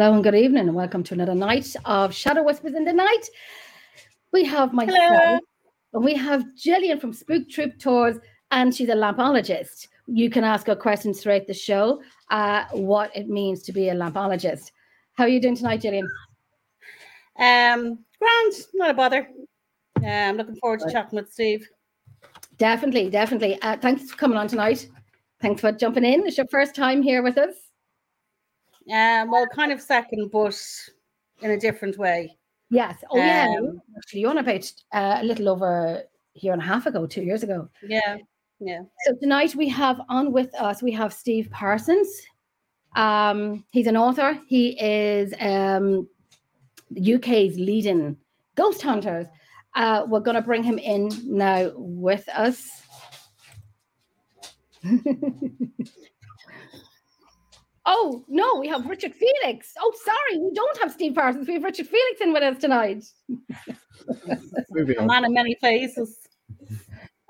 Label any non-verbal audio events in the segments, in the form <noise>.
Hello and good evening, and welcome to another night of Shadow Whispers in the Night. We have myself, Hello. and we have Gillian from Spook Troop Tours, and she's a lampologist. You can ask her questions throughout the show, uh, what it means to be a lampologist. How are you doing tonight, Gillian? Um, grand, not a bother. Uh, I'm looking forward to chatting with Steve. Definitely, definitely. Uh, thanks for coming on tonight. Thanks for jumping in. It's your first time here with us. Um, well, kind of second, but in a different way. Yes. Oh, yeah. Um, Actually, you're on about uh, a little over a year and a half ago, two years ago. Yeah, yeah. So tonight we have on with us, we have Steve Parsons. Um, he's an author. He is um, the UK's leading ghost hunters. Uh, we're going to bring him in now with us. <laughs> oh, no, we have Richard Felix. Oh, sorry, we don't have Steve Parsons. We have Richard Felix in with us tonight. A man of many faces.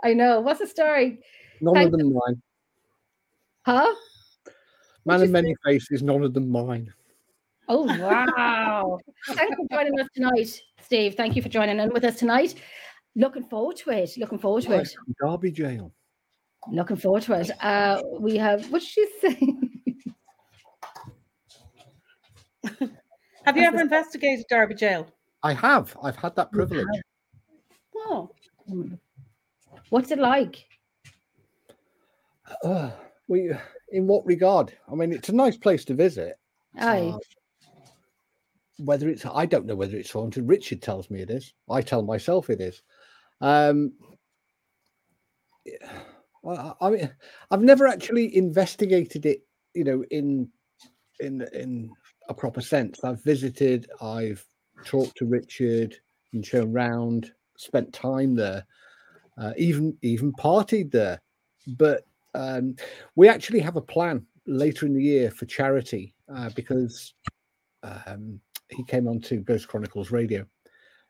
I know. What's the story? None Thank of them mine. Huh? Man you of many faces, none of them mine. Oh, wow. Thanks for joining us tonight, Steve. Thank you for joining in with us tonight. Looking forward to it. Looking forward to it. from Derby Jail. Looking forward to it. Uh, we have, what did you say? <laughs> <laughs> Have you ever investigated Derby Jail? I have. I've had that privilege. Oh, What's it like? Uh, we, in what regard? I mean, it's a nice place to visit. Aye. Uh, whether it's, I don't know whether it's haunted. Richard tells me it is. I tell myself it is. Um, yeah, well, I I mean, I've never actually investigated it. You know, in in in a proper sense. I've visited. I've talked to Richard and shown round. Spent time there. Uh, even even partied there. But um, we actually have a plan later in the year for charity uh, because um, he came on to Ghost Chronicles Radio,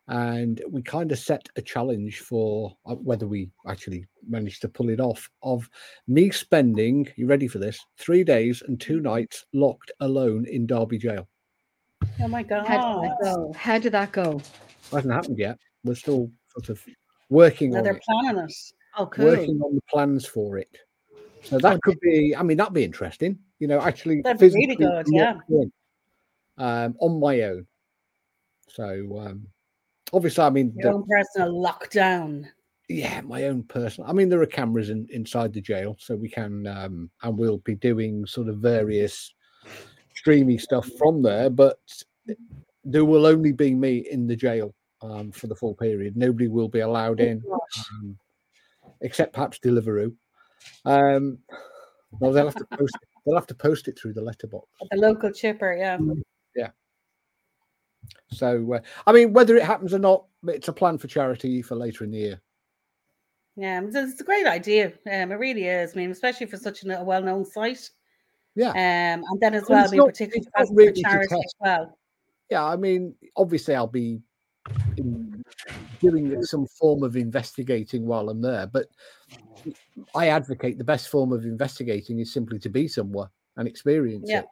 and we kind of set a challenge for uh, whether we actually managed to pull it off of me spending. You ready for this? Three days and two nights locked alone in Derby Jail. oh my God. How did that go? How did that go? Hasn't happened yet. We're still sort of working Now on they're it. planning us Oh, cool. working on the plans for it. So that could be, I mean, that'd be interesting. You know, actually, That'd be really physically good, yeah. in, Um, on my own. So um, obviously, I mean, Your the- own personal lockdown. yeah, my own personal. I mean, there are cameras in, inside the jail, so we can, um, and we'll be doing sort of various streamy stuff from there. But there will only be me in the jail um, for the full period. Nobody will be allowed in um, except perhaps Deliveroo. Um, well, they'll have to post it. They'll have to post it through the letterbox. The local chipper, yeah. yeah. So, uh, I mean, whether it happens or not, it's a plan for charity for later in the year. Yeah, it's, a great idea. Um, it really is. I mean, especially for such a well-known site. Yeah. Um, and then as Well, being not- particularly not for charity as well. Yeah, I mean, obviously, I'll be in, doing some form of investigating while I'm there, but I advocate the best form of investigating is simply to be somewhere and experience Yeah. it.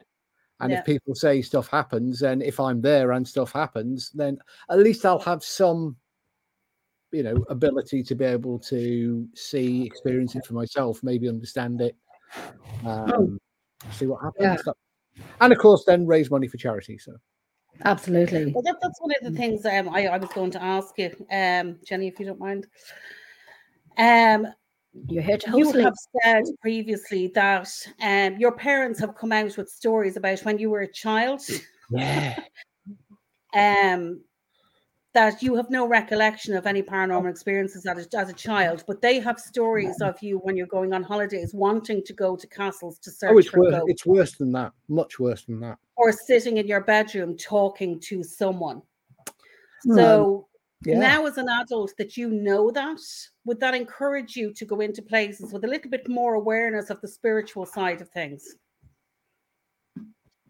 And Yeah. if people say stuff happens, and if I'm there and stuff happens, then at least I'll have some, you know, ability to be able to see, experience it for myself, maybe understand it, um, see what happens. Yeah. And of course, then raise money for charity. So. Absolutely. Well, that, that's one of the things um, I, I was going to ask you, um, Jenny, if you don't mind. Um, You're here to you host. Lee. have said previously that um, your parents have come out with stories about when you were a child, Yeah. <laughs> um, that you have no recollection of any paranormal experiences as a, as a child, but they have stories of you when you're going on holidays, wanting to go to castles to search Oh, it's for worse. ghosts, It's worse than that. Much worse than that. or sitting in your bedroom talking to someone. Hmm. So Yeah. now as an adult that you know that would that encourage you to go into places with a little bit more awareness of the spiritual side of things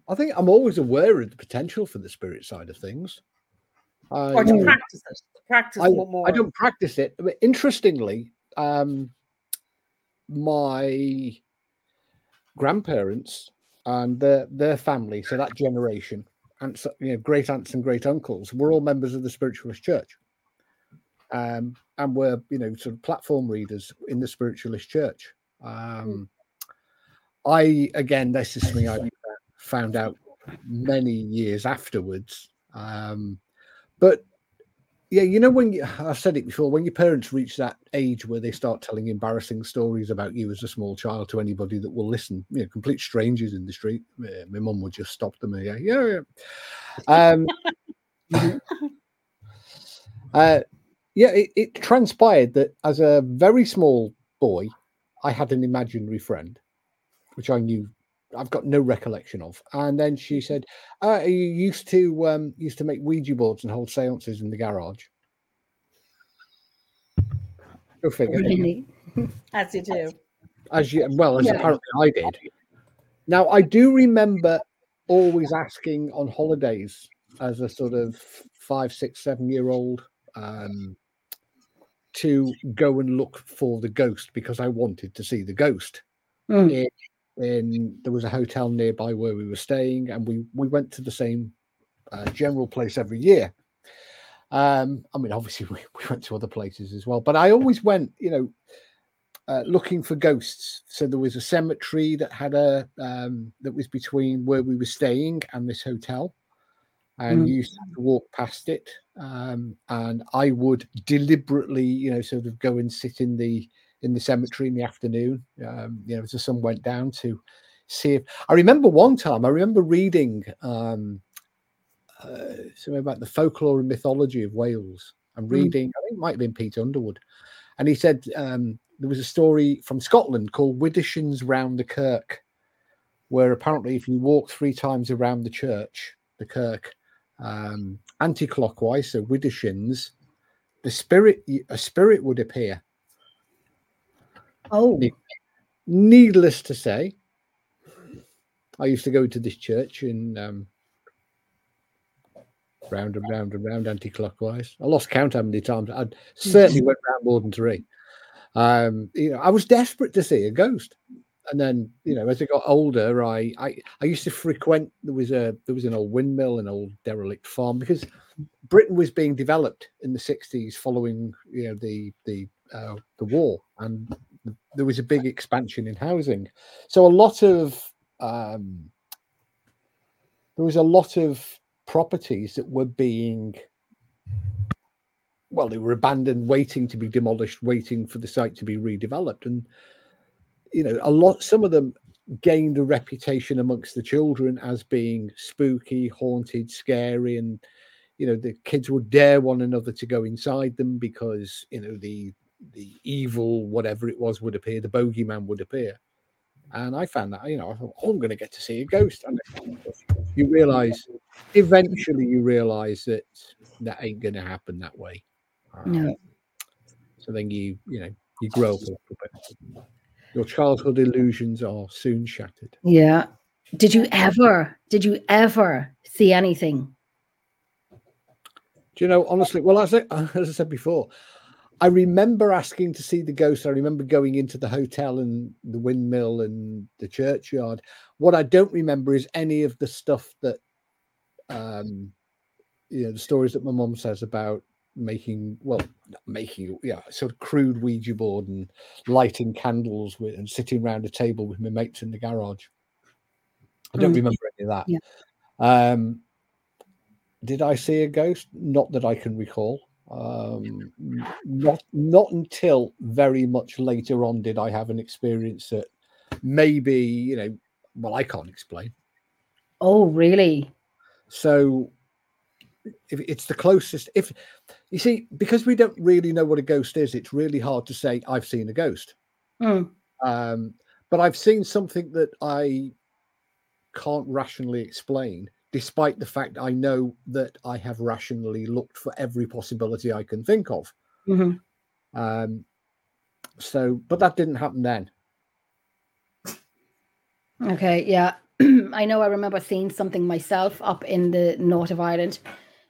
I think I'm always aware of the potential for the spirit side of things. I, or to practice it to practice I, more I don't practice it. But interestingly, um, my grandparents and their their family, so that generation, aunts, you know, great aunts and great uncles were all members of the Spiritualist Church, um, and were you know sort of platform readers in the Spiritualist Church. Um, I again, this is something I found out many years afterwards. Um, but yeah, you know, when you, I've said it before, when your parents reach that age where they start telling embarrassing stories about you as a small child to anybody that will listen, you know, complete strangers in the street, yeah, my mum would just stop them yeah, yeah, yeah. Um, <laughs> uh, yeah, it, it transpired that as a very small boy, I had an imaginary friend, which I knew I've got no recollection of. And then she said, uh, "You used to um, used to make Ouija boards and hold seances in the garage." Go figure. Really? <laughs> As you do. As you well as Yeah. apparently I did. Now I do remember always asking on holidays as a sort of five, six, seven year old um, to go and look for the ghost because I wanted to see the ghost. Mm. in, in there was a hotel nearby where we were staying, and we we went to the same uh, general place every year. Um, I mean, obviously <laughs> we, we went to other places as well, but I always went, you know, uh, looking for ghosts. So there was a cemetery that had a um, that was between where we were staying and this hotel, and Mm. you used to walk past it. Um, and I would deliberately, you know, sort of go and sit in the in the cemetery in the afternoon, um, you know, as the sun went down to see if I remember one time, I remember reading um, uh, something about the folklore and mythology of Wales and Mm. reading, I think it might have been Pete Underwood. And he said um, there was a story from Scotland called Widdershins Round the Kirk, where apparently if you walk three times around the church, the kirk, um, anti-clockwise, so Widdershins, the spirit, a spirit would appear Oh, Needless to say, I used to go to this church in um, round and round and round anti-clockwise. I lost count how many times. I certainly went round more than three. Um, you know, I was desperate to see a ghost, and then you know, as I got older, I I, I used to frequent. There was a there was an old windmill, an old derelict farm, because Britain was being developed in the '60s following you know the the uh, the war, and there was a big expansion in housing. So a lot of um, there was a lot of properties that were being well, they were abandoned, waiting to be demolished, waiting for the site to be redeveloped, and you know, a lot. Some of them gained a reputation amongst the children as being spooky, haunted, scary, and you know, the kids would dare one another to go inside them because you know the the evil whatever it was would appear, the bogeyman would appear. And I found that, you know, I thought, oh, I'm going to get to see a ghost. And you realize, eventually, you realize that that ain't going to happen that way. No. Um, So then you, you know, you grow up a little bit. Your childhood illusions are soon shattered. yeah. Did you ever, did you ever see anything? Do you know, honestly, well, as I, <laughs> as I said before, I remember asking to see the ghost. I remember going into the hotel and the windmill and the churchyard. What I don't remember is any of the stuff that, um, you know, the stories that my mom says about making, well, not making, yeah, sort of crude Ouija board and lighting candles with and sitting around a table with my mates in the garage. I don't Mm. remember any of that. Yeah. Um, did I see a ghost? Not that I can recall. Um, not not until very much later on did I have an experience that maybe you know. Well, I can't explain. Oh, really? So if it's the closest, if you see, because we don't really know what a ghost is, it's really hard to say I've seen a ghost. Mm. Um, but I've seen something that I can't rationally explain, despite the fact I know that I have rationally looked for every possibility I can think of. hmm Um, so, but that didn't happen then. Okay, yeah. <clears throat> I know I remember seeing something myself up in the north of Ireland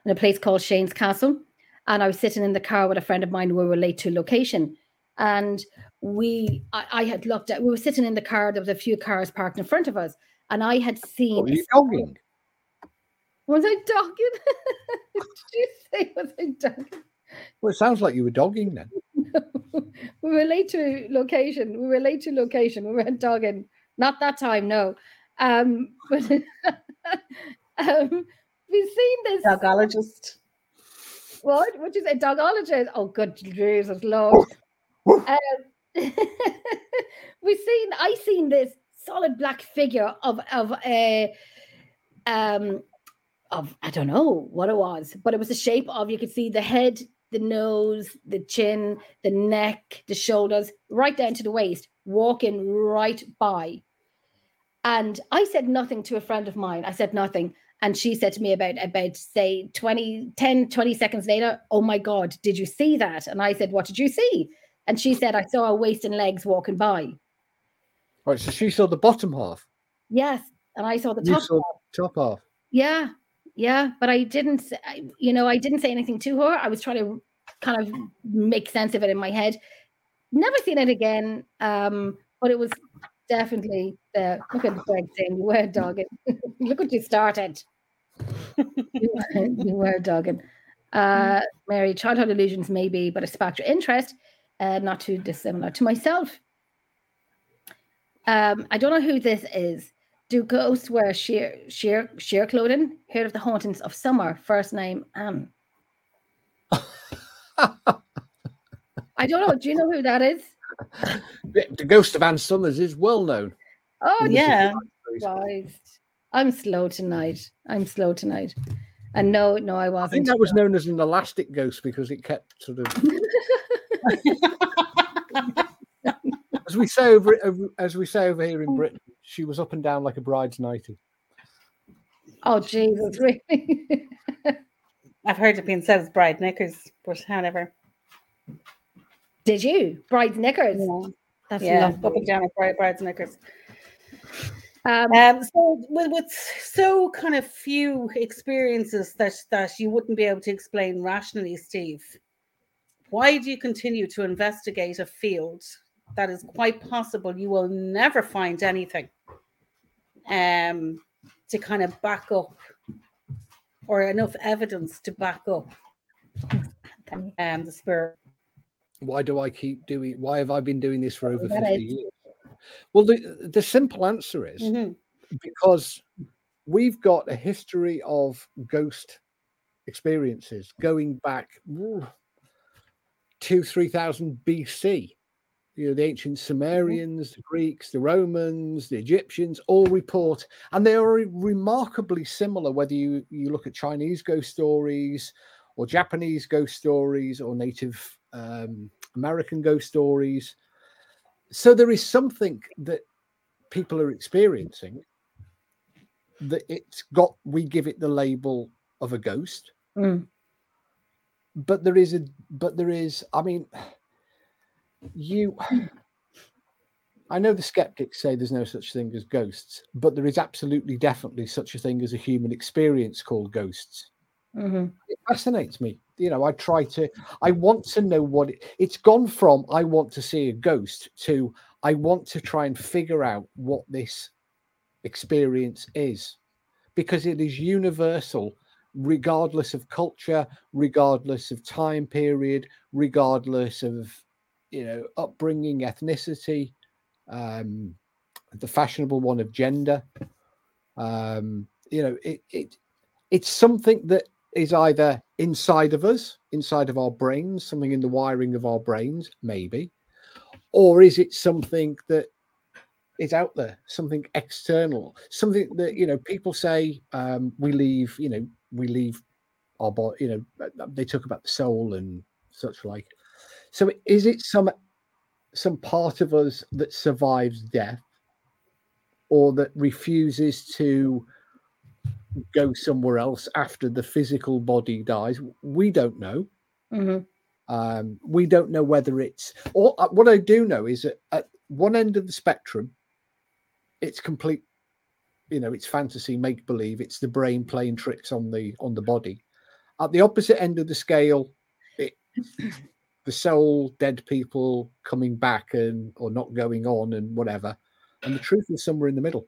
in a place called Shane's Castle. And I was sitting in the car with a friend of mine. We were late to location. And we, I, I had looked at, we were sitting in the car. There was a few cars parked in front of us. And I had seen, What were you? Was I dogging? <laughs> Did you say was I dogging? Well, it sounds like you were dogging then. <laughs> we were late to location. We were late to location. We weren't dogging. Not that time, no. Um, but <laughs> um, we've seen this. Dogologist. What? What you say? Dogologist? Oh, good Jesus Lord. um, we've seen. I've seen this solid black figure of of a um of I don't know what it was, but it was the shape of you could see the head, the nose, the chin, the neck, the shoulders, right down to the waist, walking right by. And I said nothing to a friend of mine. I said nothing. And she said to me about about say 20, 10, 20 seconds later, oh my God, did you see that? And I said, What did you see? And she said, I saw a waist and legs walking by. Right, so she saw the bottom half. Yes. And I saw the You top. saw the top half. Yeah, yeah, but I didn't, I- you know, I didn't say anything to her. I was trying to kind of make sense of it in my head. Never seen it again, um, but it was definitely there. Look at Greg saying you were dogging. <laughs> Look what you started. <laughs> you, were, you were dogging. Uh, Mary, childhood illusions maybe, but a sparked your interest, uh, not too dissimilar to myself. Um, I don't know who this is. Do ghosts wear sheer sheer sheer clothing? Heard of the hauntings of summer? First name Ann. I don't know. Do you know who that is? The ghost of Ann Summers is well known. Oh yeah. I'm slow tonight. I'm slow tonight. And no, no, I I wasn't. think that was known as an elastic ghost because it kept sort of, <laughs> as we say over, over as we say over here in oh. Britain, she was up and down like a bride's nightie. oh Jesus, <laughs> really? I've heard it being said as bride knickers, but however. Did you? Bride's knickers. Yeah, That's yeah lovely. up and down with bride, brides knickers. Um, Um, so with, with so kind of few experiences that that you wouldn't be able to explain rationally, Steve, why do you continue to investigate a field that is quite possible you will never find anything um, to kind of back up or enough evidence to back up um, the spirit? Why do I keep doing? Why have I been doing this for over fifty is- years? Well, the the simple answer is Mhm. because we've got a history of ghost experiences going back ooh, two, three thousand BC. You know, the ancient Sumerians, the Greeks, the Romans, the Egyptians all report, and they are remarkably similar. Whether you you look at Chinese ghost stories, or Japanese ghost stories, or Native um, American ghost stories, so there is something that people are experiencing that it's got we give it the label of a ghost. Mm, but there is a but there is i mean you <sighs> i know the skeptics say there's no such thing as ghosts but there is absolutely definitely such a thing as a human experience called ghosts. Mhm. it fascinates me. You know i try to i want to know what it, it's gone from i want to see a ghost to i want to try and figure out what this experience is. Because it is universal regardless of culture regardless of time period regardless of you know upbringing ethnicity um the fashionable one of gender um you know it, it it's something that is either inside of us, inside of our brains, something in the wiring of our brains, maybe, or is it something that is out there, something external, something that you know people say um, we leave, you know, we leave our body, you know, they talk about the soul and such like. So is it some some part of us that survives death, or that refuses to go somewhere else after the physical body dies. We don't know. Mhm. Um, we don't know whether it's. Or uh, what I do know is that at one end of the spectrum, it's complete. You know, it's fantasy, make believe. It's the brain playing tricks on the on the body. At the opposite end of the scale, it, the soul, dead people coming back and or not going on and whatever. And the truth is somewhere in the middle.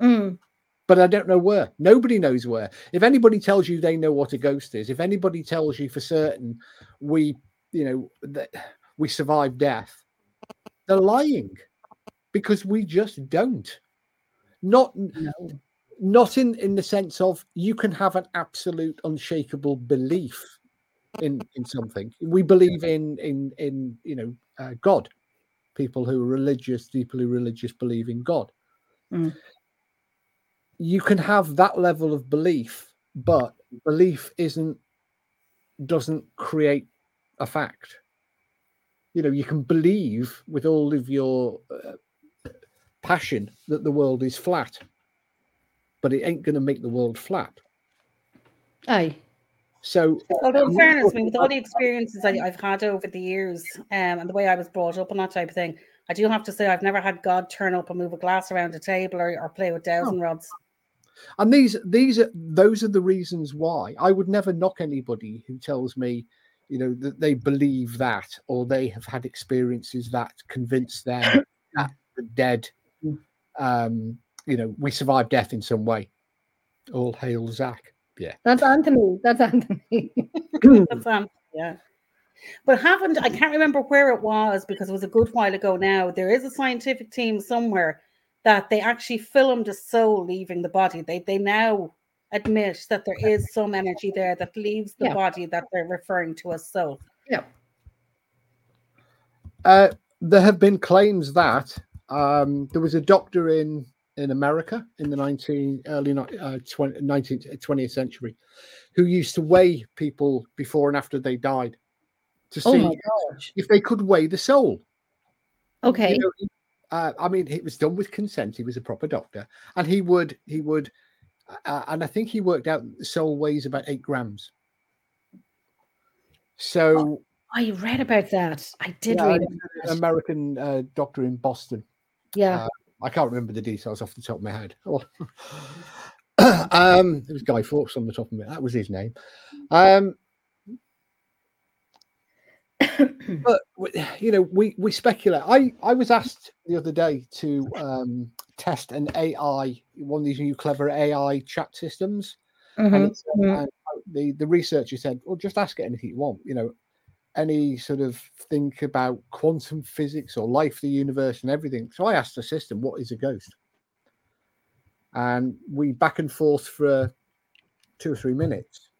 Mm. but I don't know where. Nobody knows where. If anybody tells you they know what a ghost is, if anybody tells you for certain we, you know, that we survive death, they're lying because we just don't. Not No. not in in the sense of you can have an absolute unshakable belief in in something. We believe in in in you know uh, God. People who are religious, deeply religious, believe in God. Mm. You can have that level of belief, but belief isn't doesn't create a fact. You know, you can believe with all of your uh, passion that the world is flat, but it ain't going to make the world flat. Aye. So, Although, in fairness, I mean, with all the experiences I, I've had over the years um, and the way I was brought up and that type of thing, I do have to say I've never had God turn up and move a glass around a table or, or play with dowsing rods. and these these are those are the reasons why I would never knock anybody who tells me, you know, that they believe that or they have had experiences that convince them <coughs> that the dead, um, you know, we survive death in some way. All hail Zach. Yeah. That's Anthony. That's Anthony. <clears throat> That's um, yeah. But haven't I can't remember where it was because it was a good while ago now. There is a scientific team somewhere that they actually filmed a soul leaving the body. They they now admit that there is some energy there that leaves the Yeah. body that they're referring to as soul. yeah. Uh, there have been claims that um, there was a doctor in in America in the 19 early uh, 20, 19th 20th century who used to weigh people before and after they died to Oh see gosh. if they could weigh the soul. You Okay. know, uh, I mean, it was done with consent. He was a proper doctor, and he would he would, uh, and I think he worked out the soul weighs about eight grams. So I read about that. I did yeah, read an about that. American uh, doctor in Boston. Yeah. I can't remember the details off the top of my head. Oh. <laughs> um, it was Guy Fawkes on the top of it. That was his name. Um, <coughs> but you know, we we speculate. I I was asked the other day to um, test an AI, one of these new clever AI chat systems, and, Mhm, it's, uh, mhm. and the the researcher said, "Well, just ask it anything you want. You know, any sort of think about quantum physics or life, the universe, and everything." So I asked the system, "What is a ghost?" And we back and forth for two or three minutes,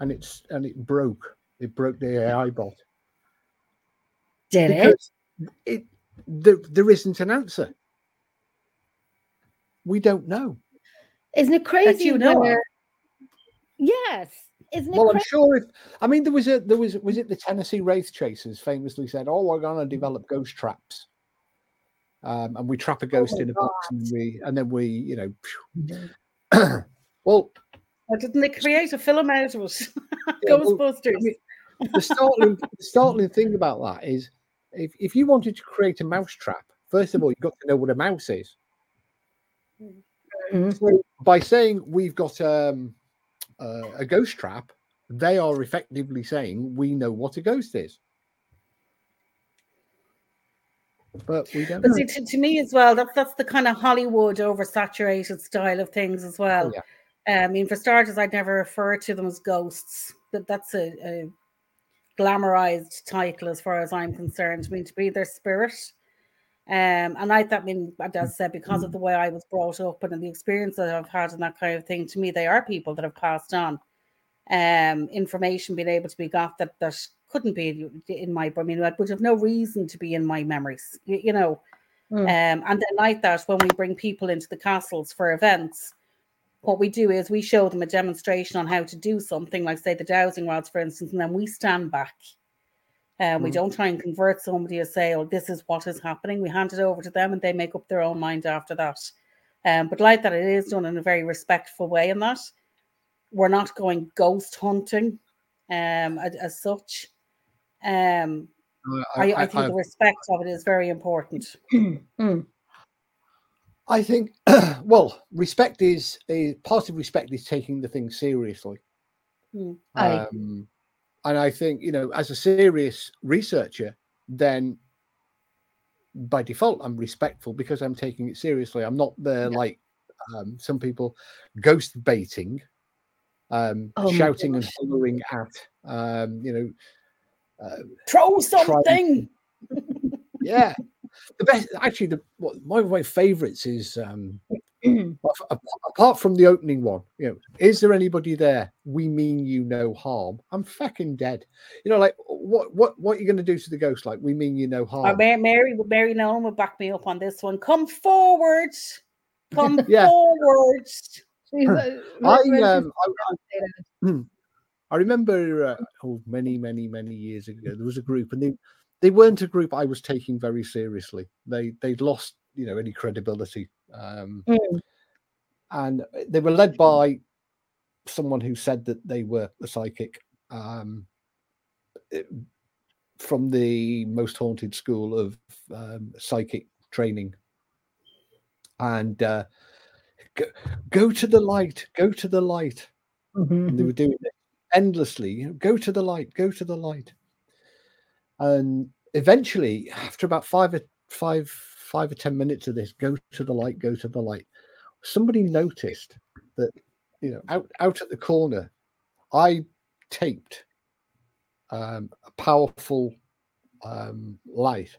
and it's and it broke. It broke the AI bot Did it? because it there, there isn't an answer. We don't know. Isn't it crazy? you know where- Yes. Isn't it Well, I'm sure if I mean there was a there was was it the Tennessee Wraith Chasers famously said, "Oh, we're going to develop ghost traps." Um, and we trap a ghost my in a box, and we and then we, you know, Mhm. <clears throat> well, Or didn't they create a film out of us? <laughs> Yeah, well, Ghostbusters. I mean, the startling the startling thing about that is if, if you wanted to create a mouse trap, first of all, you've got to know what a mouse is. Mhm. So by saying we've got um, uh, a ghost trap, they are effectively saying we know what a ghost is. But we don't. But see, to, to me as well, that's that's the kind of Hollywood oversaturated style of things as well. yeah. Uh, I mean, for starters, I'd never refer to them as ghosts. That that's a, a glamorized title as far as I'm concerned. I mean, to be their spirit. Um, and I that mean, as I said, because of the way I was brought up and the experience that I've had and that kind of thing, to me, they are people that have passed on um information being able to be got that that couldn't be in my I mean, that would have no reason to be in my memories, you, you know. Mm. Um, and then like that, when we bring people into the castles for events, what we do is we show them a demonstration on how to do something, like say the dowsing rods, for instance, and then we stand back. And we Mm. don't try and convert somebody to say, "Oh, this is what is happening." We hand it over to them, and they make up their own mind after that. Um, but like that, it is done in a very respectful way. In that, we're not going ghost hunting, um, as, as such. Um, I, I think the respect of it is very important. <clears throat> Mm. I think, <clears throat> well, respect is, is part of respect is taking the thing seriously. Mm. Aye. Um, and I think, you know, as a serious researcher, then by default, I'm respectful because I'm taking it seriously. I'm not there like um, some people ghost baiting, um, Oh shouting and hollering at, um, you know, uh, Throw something. <laughs> yeah. The best, actually, the what, my my favourites is um, apart from the opening one. You know, is there anybody there? We mean you no harm. I'm fucking dead. You know, like what what what are you going to do to the ghost? Like we mean you no Uh, harm. Mary, Mary, Mary Nolan would back me up on this one. Come forward. Come <laughs> Yeah. forward. She's, uh, <clears throat> I um I, I, <clears throat> I remember uh, oh many many many years ago there was a group and they they weren't a group I was taking very seriously. They they'd lost you know any credibility. Um, Mm. and they were led by someone who said that they were a psychic um, it- from the most haunted school of um, psychic training and uh, go, go to the light go to the light Mhm. they were doing it endlessly you know, go to the light go to the light and eventually after about five or five five or ten minutes of this go to the light go to the light somebody noticed that you know out out at the corner i taped um, a powerful um, light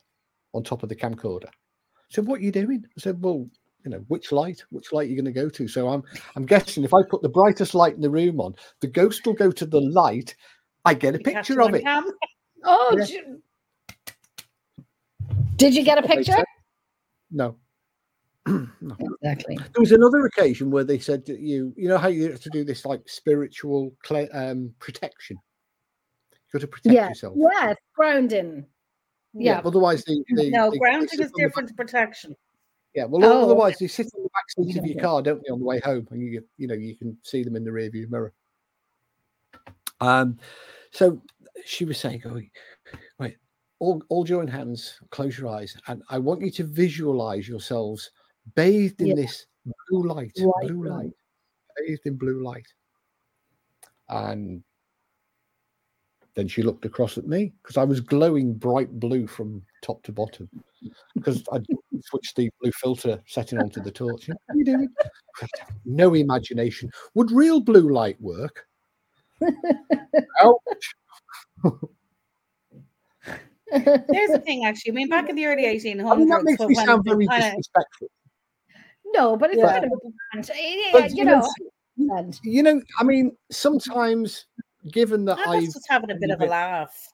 on top of the camcorder I said what are you doing i said well you know which light which light are you going to go to so i'm i'm guessing if i put the brightest light in the room on the ghost will go to the light i get a You picture of it cam. Oh, Yeah. j- did you get a picture? Said. no <clears throat> no Exactly. There was another occasion where they said that you, you know, how you have to do this like spiritual cle- um, protection. You've got to protect Yeah. yourself. Yeah, grounding. Yeah. Otherwise, the, the No, they- they grounding sit is on back- different to protection. yeah. Well, Oh, otherwise you sit on the back seat of your car, don't they, on the way home, and you, you know, you can see them in the rearview mirror. Um, so she was saying, "Oh, wait, all, all join hands, close your eyes, and I want you to visualize yourselves bathed in Yeah. this blue light, White blue light. light, bathed in blue light." And then she looked across at me because I was glowing bright blue from top to bottom because I switched the blue filter setting onto the torch. What are you doing? No imagination. Would real blue light work? <laughs> Ouch. <laughs> There's the <laughs> thing, actually. I mean, back in the early 1800s, I mean, that makes me sound very kinda- disrespectful. no, but it's Yeah. kind of a brand. Eh, yeah, But, you know. s- and- you know, I mean, sometimes, given that I I've was just having a bit of a bit- laugh.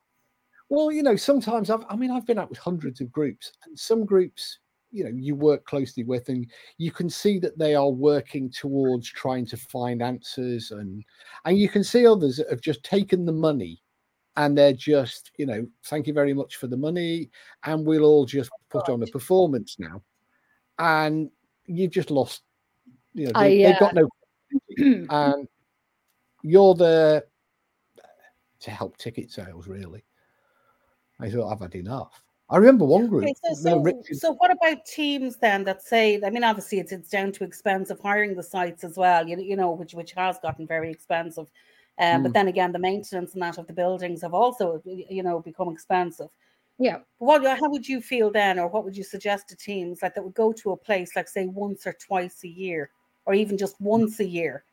Well, you know, sometimes I've, I mean, I've been out with hundreds of groups, and some groups, you know, you work closely with, and you can see that they are working towards trying to find answers, and and you can see others that have just taken the money, and they're just, you know, thank you very much for the money, and we'll all just oh put on a performance now, and you've just lost, you know, I, they, have got no, uh, <clears throat> and you're there to help ticket sales, really. I thought I've had enough. I remember one group. Okay, so, so, Richard- so what about teams then that say, I mean, obviously it's it's down to expense of hiring the sites as well, you, you know, which which has gotten very expensive. Um, Mm. But then again, the maintenance and that of the buildings have also, you know, become expensive. yeah. What, how would you feel then, or what would you suggest to teams like that would go to a place like say once or twice a year, or even just once a year,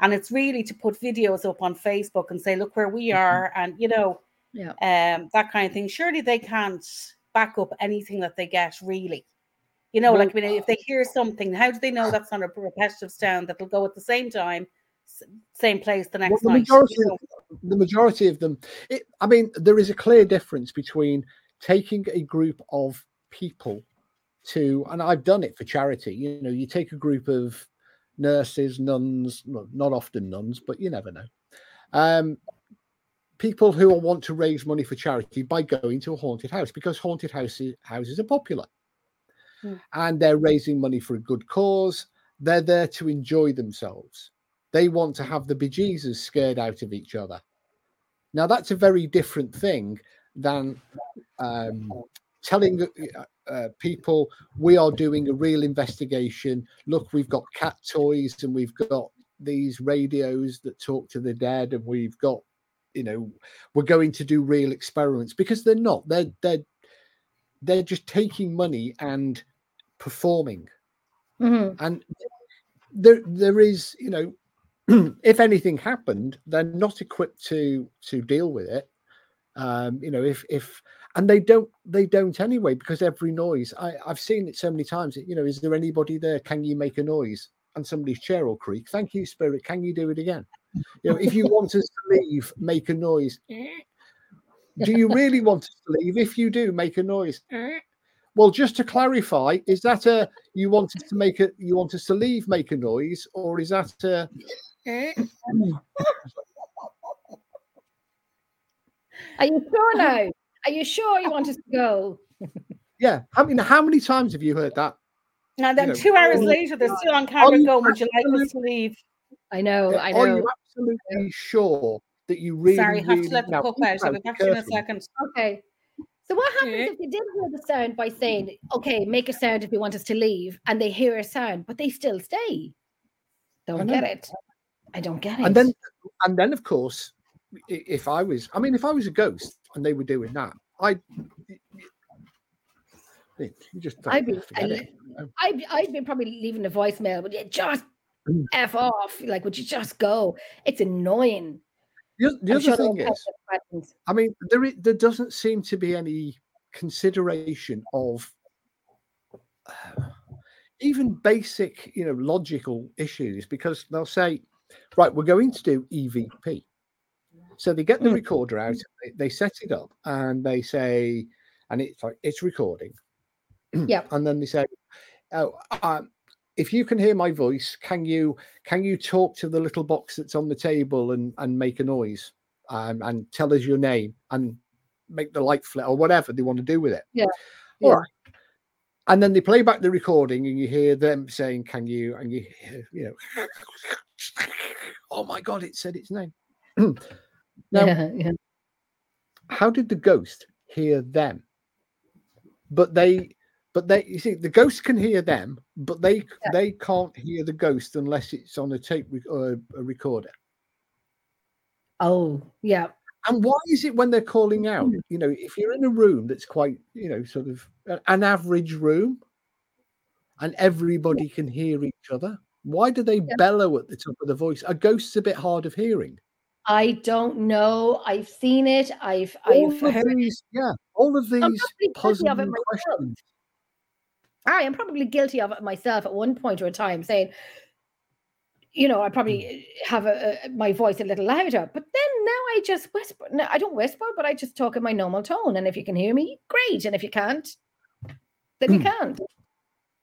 and it's really to put videos up on Facebook and say, look where we are, and you know, Yeah. um, that kind of thing. Surely they can't back up anything that they get, really. You know, like I mean, if they hear something, how do they know <sighs> that's not a repetitive sound that'll go at the same time, same place the next the night? majority, you know? the majority of them, it, I mean, there is a clear difference between taking a group of people to, and I've done it for charity. You know, you take a group of nurses, nuns, well, not often nuns, but you never know. Um, people who want to raise money for charity by going to a haunted house because haunted houses houses are popular Hmm. and they're raising money for a good cause they're there to enjoy themselves they want to have the bejesus scared out of each other. Now that's a very different thing than um, telling uh, uh, people we are doing a real investigation. Look we've got cat toys and we've got these radios that talk to the dead and we've got you know we're going to do real experiments. Because they're not. They're they're they're just taking money and performing. Mhm. and there there is you know <clears throat> if anything happened they're not equipped to to deal with it. Um you know if if and they don't they don't anyway because every noise i i've seen it so many times you know is there anybody there? Can you make a noise? And somebody's chair will creak. Thank you spirit. Can you do it again? You know if you <laughs> want us to leave make a noise. <laughs> Do you really want us to leave? If you do make a noise. Well just to clarify is that a you want us to make it you want us to leave make a noise or is that a Eh? <laughs> Are you sure now? Are you sure you want us to go? yeah i mean how many times have you heard that And then know, two hours later, they're still on camera going, Would you like us to leave? I know, I are know. you absolutely sure that you really Sorry, have really, to let the now, pup out. I'll about be back in a second. Okay. So what happens Okay. if they did hear the sound by saying, "Okay, make a sound if you want us to leave," and they hear a sound, but they still stay? Don't get it. I don't get it. and then and then of course if i was i mean if i was a ghost and they were doing that i you just I'd be. I'd, be- I'd be probably leaving a voicemail. Would you just Mm. f off? Like, would you just go? It's annoying. the, the other sure thing is catch the questions. i mean there there doesn't seem to be any consideration of uh, <sighs> even basic you know logical issues because they'll say right we're going to do evp so they get the Mm. recorder out they, they set it up and they say and it's like it's recording <clears throat> Yep. and then they say oh um, if you can hear my voice can you can you talk to the little box that's on the table and and make a noise um, and tell us your name and make the light flit or whatever they want to do with it Yeah, All yeah. right. And then they play back the recording and you hear them saying can you and you hear, you know <laughs> oh my god it said its name <clears throat> now yeah, yeah. how did the ghost hear them but they but they you see the ghost can hear them but they they can't hear the ghost unless it's on a tape rec- or a recorder Oh, yeah. And why is it when they're calling out hmm. you know if you're in a room that's quite you know sort of an average room and everybody can hear each other why do they bellow at the top of the voice a ghost's a bit hard of hearing I don't know. I've seen it. I've all I've of heard. these yeah all of these I'm probably guilty of it puzzling myself. questions I am probably guilty of it myself at one point or a time, saying, you know, I probably have a, a, my voice a little louder. But then now I just whisper. No, I don't whisper, but I just talk in my normal tone. And if you can hear me, great. And if you can't, then you can't.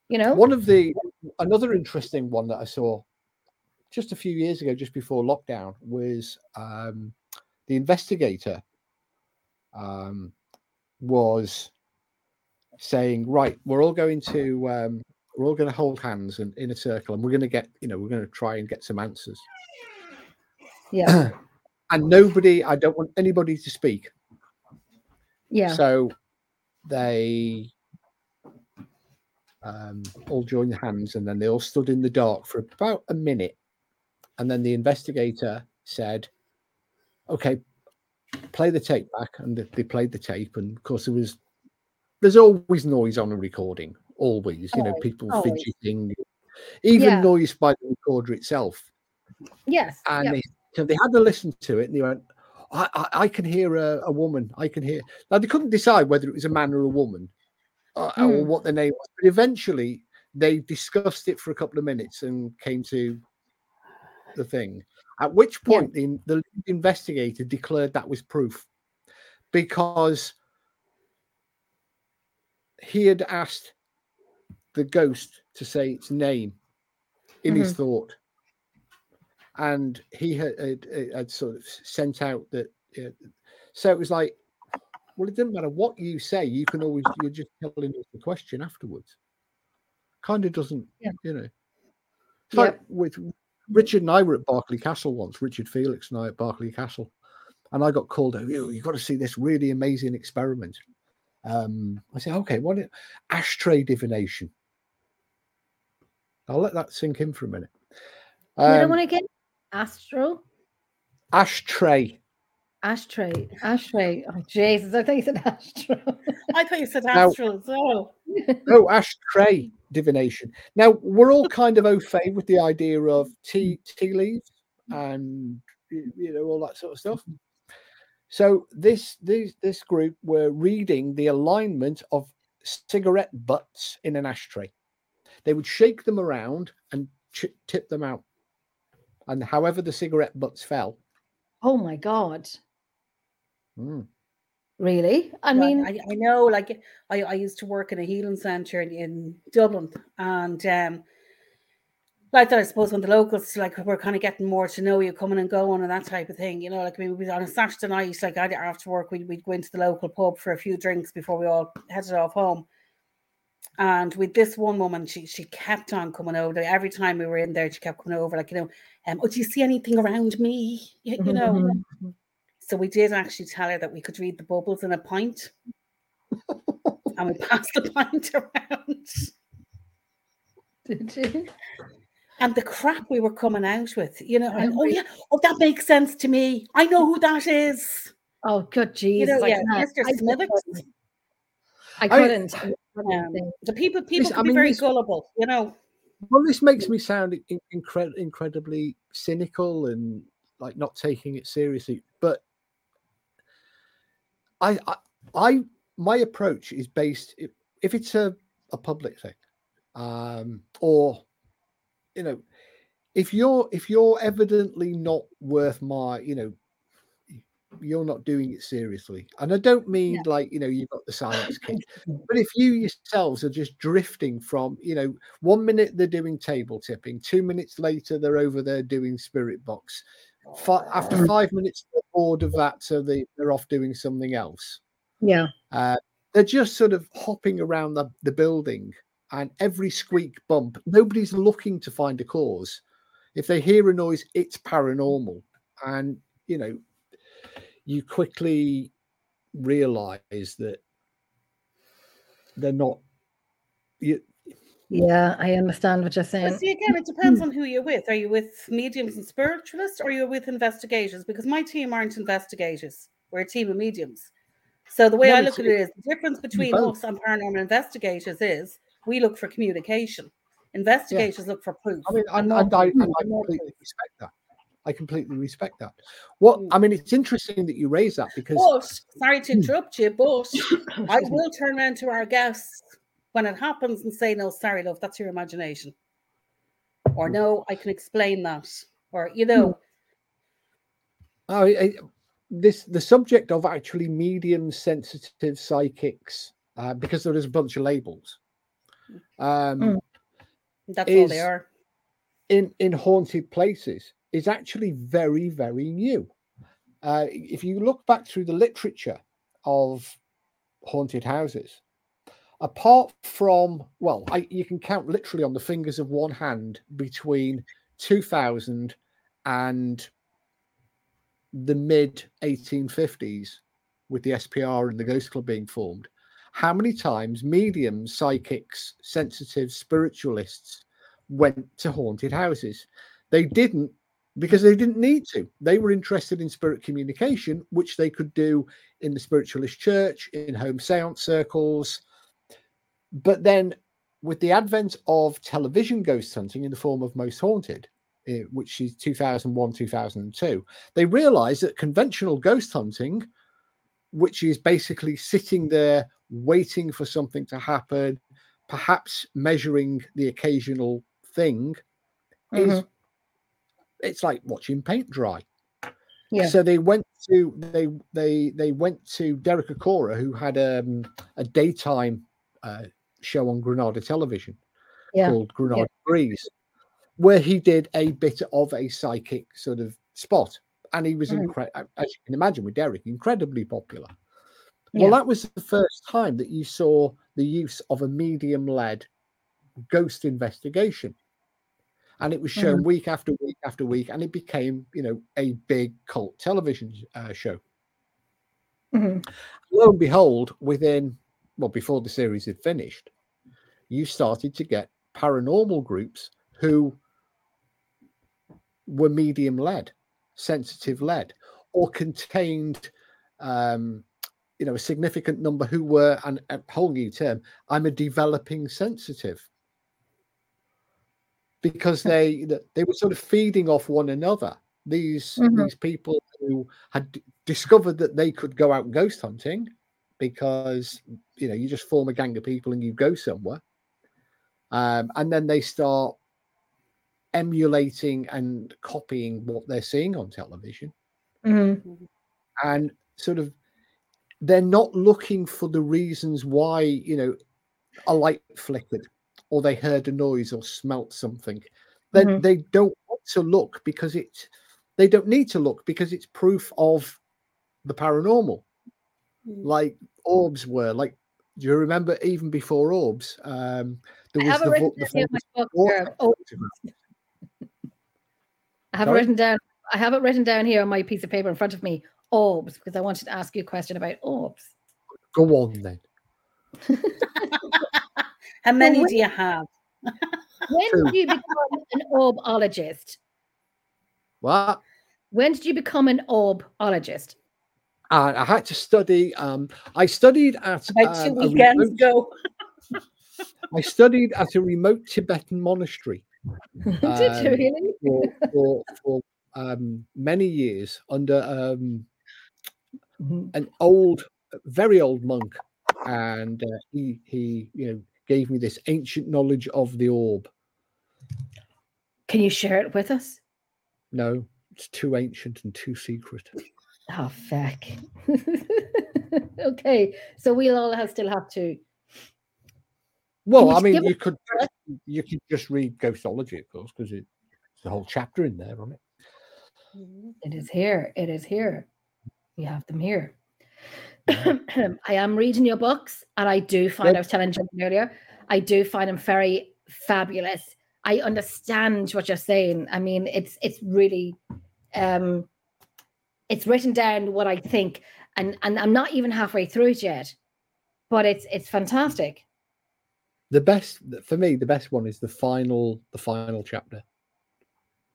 You know. One of the another interesting one that I saw just a few years ago, just before lockdown, was um, the investigator um, was saying, "Right, we're all going to um, we're all going to hold hands and in a circle, and we're going to get you know we're going to try and get some answers." Yeah. <clears throat> and nobody, I don't want anybody to speak. Yeah. So they um, all joined hands and then they all stood in the dark for about a minute. And then the investigator said, Okay, play the tape back. And they- they played the tape. And of course, there was, there's always noise on a recording, always, you know, people always. fidgeting, even Yeah. noise by the recorder itself yes. and yeah. they, they had to listen to it and they went I, I, I can hear a, a woman i can hear now they couldn't decide whether it was a man or a woman uh, or Mm. what the name was but eventually they discussed it for a couple of minutes and came to the thing at which Yeah. point the, the investigator declared that was proof because he had asked the ghost to say its name in his Mm-hmm. thought and he had, had, had sort of sent out that uh, so it was like well it doesn't matter what you say you can always you're just telling us the question afterwards kind of doesn't Yeah. you know it's Yep. like with richard and i were at Berkeley castle once richard felix and i at Berkeley castle and i got called out you, you've got to see this really amazing experiment um i said okay what ashtray divination i'll let that sink in for a minute Another um, one again. Astro. ashtray Ashtray. Ashtray. Oh Jesus! I think you said astro. I thought you said Now- astral as well. <laughs> oh ashtray divination. Now we're all kind of au fait with the idea of tea tea leaves and you know all that sort of stuff. So this this this group were reading the alignment of cigarette butts in an ashtray. They would shake them around and ch- tip them out, and however the cigarette butts fell. Oh my god! Mm. Really? I Yeah, mean, I, I know, like I, I used to work in a healing centre in, in Dublin, and um, like that, I suppose when the locals like we're kind of getting more to know you, coming and going, and that type of thing. You know, like I mean, we on a Saturday night, like I'd, after work, we'd, we'd go into the local pub for a few drinks before we all headed off home. And with this one woman, she she kept on coming over. Every time we were in there, she kept coming over, like you know, um, oh, do you see anything around me? You, you know. Mhm. So we did actually tell her that we could read the bubbles in a pint. and we passed the pint <laughs> around. did you? And the crap we were coming out with, you know, and, oh yeah, oh that makes sense to me. I know who that is. Oh, good You know, I yeah. Mr. Smithers. I couldn't. I Um, the people people Listen, can I be very this- gullible, you know. Well, this makes me sound in- incred- incredibly cynical and like not taking it seriously. But I, I, I my approach is based if, if it's a, a public thing, um, or you know, if you're if you're evidently not worth my, you know, you're not doing it seriously. And I don't mean like you know you've got the science <laughs> kit, but if you yourselves are just drifting from, you know, one minute they're doing table tipping, two minutes later they're over there doing spirit box. After five minutes, they're bored of that, so they, they're off doing something else. Yeah. Uh, they're just sort of hopping around the, the building, and every squeak bump, nobody's looking to find a cause. If they hear a noise, it's paranormal. And, you know, you quickly realize that they're not. You, Yeah, I understand what you're saying. But saying. see, again, it depends hmm. on who you're with. Are you with mediums and spiritualists or are you with investigators? Because my team aren't investigators. We're a team of mediums. So the way No, I look at it is the difference between both. us and paranormal investigators is we look for communication. Investigators look for proof. I mean, and, more and I, proof, and I more completely respect that. I completely respect that. What Mm. I mean, it's interesting that you raise that because But sorry Hmm. to interrupt you, but <coughs> I will turn around to our guests when it happens and say, "No, sorry, love, that's your imagination," Hmm. or "No, I can explain that," or you know, Oh, I, I- this the subject of actually medium sensitive psychics uh, because there is a bunch of labels. Um, Mm. that's all they are. in in haunted places is actually very very new. Uh, if you look back through the literature of haunted houses, apart from well, I, you can count literally on the fingers of one hand between 2000 and the mid 1850s, with the SPR and the Ghost Club being formed. How many times mediums, psychics, sensitive spiritualists went to haunted houses. They didn't because they didn't need to. They were interested in spirit communication, which they could do in the spiritualist church, in home seance circles. But then, with the advent of television ghost hunting in the form of Most Haunted, eh, which is 2001, 2002, they realized that conventional ghost hunting, which is basically sitting there waiting for something to happen, perhaps measuring the occasional thing is it's like watching paint dry. Yeah. So they went to they they they went to Derek Acorah, who had um, a daytime uh, show on Granada Television Yeah. called Granada Breeze, where he did a bit of a psychic sort of spot, and he was incredible. As you can imagine, with Derek, incredibly popular. Yeah. Well, that was the first time that you saw the use of a medium-led ghost investigation, and it was shown week after week after week, and it became, you know, a big cult television uh, show. Mhm. Lo and behold, within well, before the series had finished, you started to get paranormal groups who were medium-led, sensitive-led, or contained um, you know, a significant number who were, and a whole new term, I'm a developing sensitive. Because they they were sort of feeding off one another. These Mhm. these people who had discovered that they could go out ghost hunting because you know you just form a gang of people and you go somewhere, um, and then they start emulating and copying what they're seeing on television Mhm. and sort of they're not looking for the reasons why you know a light flickered or they heard a noise or smelt something they, Mhm. they don't want to look because it's they don't need to look because it's proof of the paranormal Mm. like orbs were like do you remember even before orbs um there was the, written the my book. Oh. <laughs> I have Sorry? written down. I have it written down here on my piece of paper in front of me. Orbs, because I wanted to ask you a question about orbs. go on then <laughs> How many when- do you have? <laughs> When did you <laughs> become an orbologist? what When did you become an orbologist? uh, i had to study um i studied at About two um, a weekends remote- ago. <laughs> I studied at a remote Tibetan monastery did you Um, really? for, for, for um, many years under um, an old, very old monk, and uh, he he you know gave me this ancient knowledge of the orb. Can you share it with us? No, it's too ancient and too secret. Oh, feck. <laughs> okay, so we'll all have, still have to. Well, I mean, you could you could just read Ghostology, of course, because it's a whole chapter in there on it. It is here. It is here. We have them here. I am reading your books, and I do find, Yep. I was telling John earlier, I do find them very fabulous. I understand what you're saying. I mean, it's it's really um it's written down what I think, and and I'm not even halfway through it yet. But it's it's fantastic. The best for me, the best one is the final the final chapter.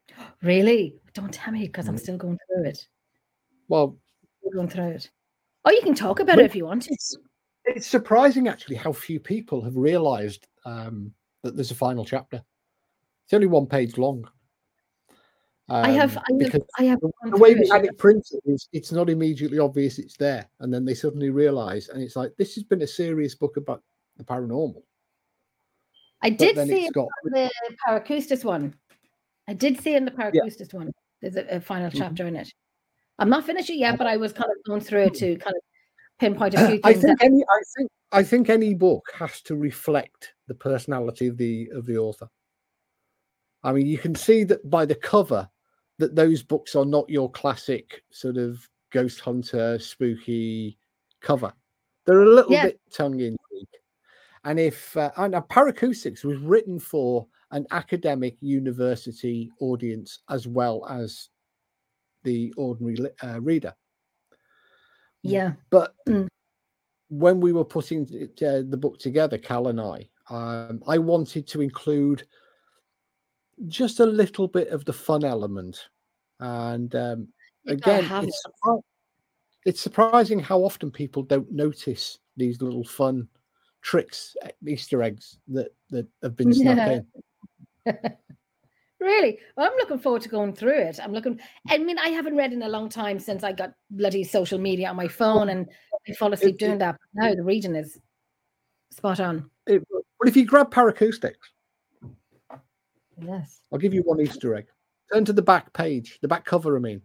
<gasps> Really? Don't tell me because I'm Mm. still going through it. Well, Still going through it. Oh, you can talk about Well, it if you want it's it's surprising actually how few people have realized um, that there's a final chapter. It's only one page long. I have, Um, I have, I have the, way we had it printed is it's not immediately obvious it's there, and then they suddenly realize, and it's like this has been a serious book about the paranormal. I But did see got in the Paracoustics one. I did see in the Paracoustics one. There's a, a final Mhm. chapter in it. I'm not finished it yet, but I was kind of going through it to kind of pinpoint a few I things. think that, any I think I think any book has to reflect the personality of the of the author. I mean, you can see that by the cover that those books are not your classic sort of ghost hunter spooky cover. They're a little Yeah. bit tongue in cheek. And if uh, and uh, Paracoustics was written for an academic university audience as well as the ordinary uh, reader. yeah. But Mm. when we were putting it, uh, the book together, Cal and I, um, I wanted to include just a little bit of the fun element. And um, again, it's, surpri- it's surprising how often people don't notice these little fun tricks, Easter eggs that, that have been snuck in. <laughs> Really? Well, I'm looking forward to going through it. I'm looking, I mean, I haven't read in a long time since I got bloody social media on my phone and I fall asleep it- doing that. But now the reading is spot on. It, but if you grab Paracoustics, Yes. I'll give you one Easter egg. Turn to the back page, the back cover, I mean.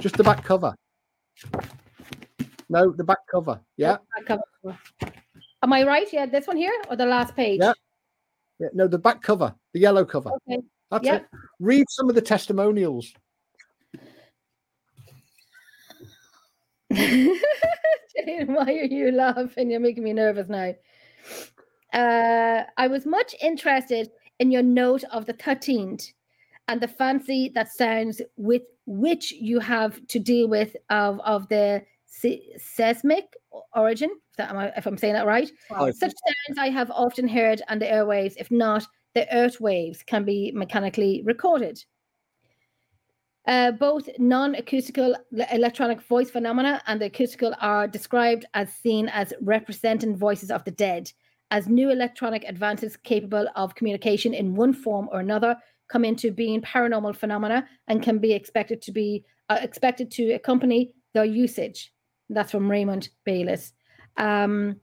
Just the back cover. No, the back cover. Yeah. Back cover. Am I right? Yeah, this one here or the last page? Yeah. yeah. No, the back cover, the yellow cover. Okay. That's yeah. it. Read some of the testimonials. <laughs> Jane, why are you laughing? You're making me nervous now. Uh, I was much interested in your note of the 13th and the fancy that sounds with which you have to deal with of, of the se- seismic origin. If, that, am I, if I'm saying that right, Oh, such sounds I have often heard on the airwaves. If not, the earth waves can be mechanically recorded. Uh, both non-acoustical electronic voice phenomena and the acoustical are described as seen as representing voices of the dead as new electronic advances capable of communication in one form or another come into being paranormal phenomena and can be expected to be uh, expected to accompany their usage. That's from Raymond Bayless. Um,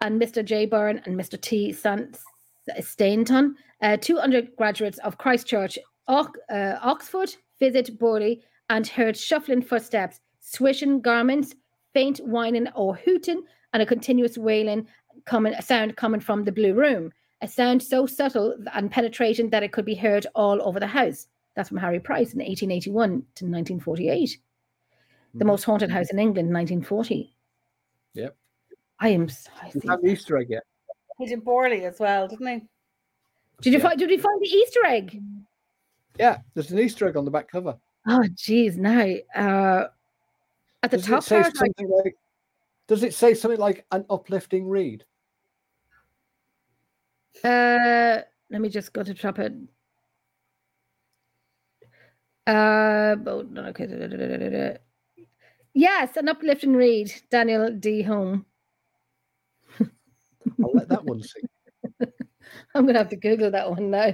and Mr. J. Byrne and Mr. T. Stainton, uh, two undergraduates of Christchurch, Ox- uh, Oxford, visit Borley and heard shuffling footsteps, swishing garments, faint whining or hooting, and a continuous wailing coming, a sound coming from the blue room. A sound so subtle and penetrating that it could be heard all over the house. That's from Harry Price in 1881 to 1948. The Mhm. most haunted house in England, 1940. Yep. I am. I Is that Easter egg yet? He did Borley as well, didn't he? Did you Yeah. find? Did you find the Easter egg? Yeah, there's an Easter egg on the back cover. Oh, geez, now uh, at the Does top it say part, I- something like? Does it say something like an uplifting read? Uh, let me just go to top it. Uh, oh, no, okay. Yes, an uplifting read, Daniel D. Home. I'll let that one sing. <laughs> I'm gonna have to Google that one now.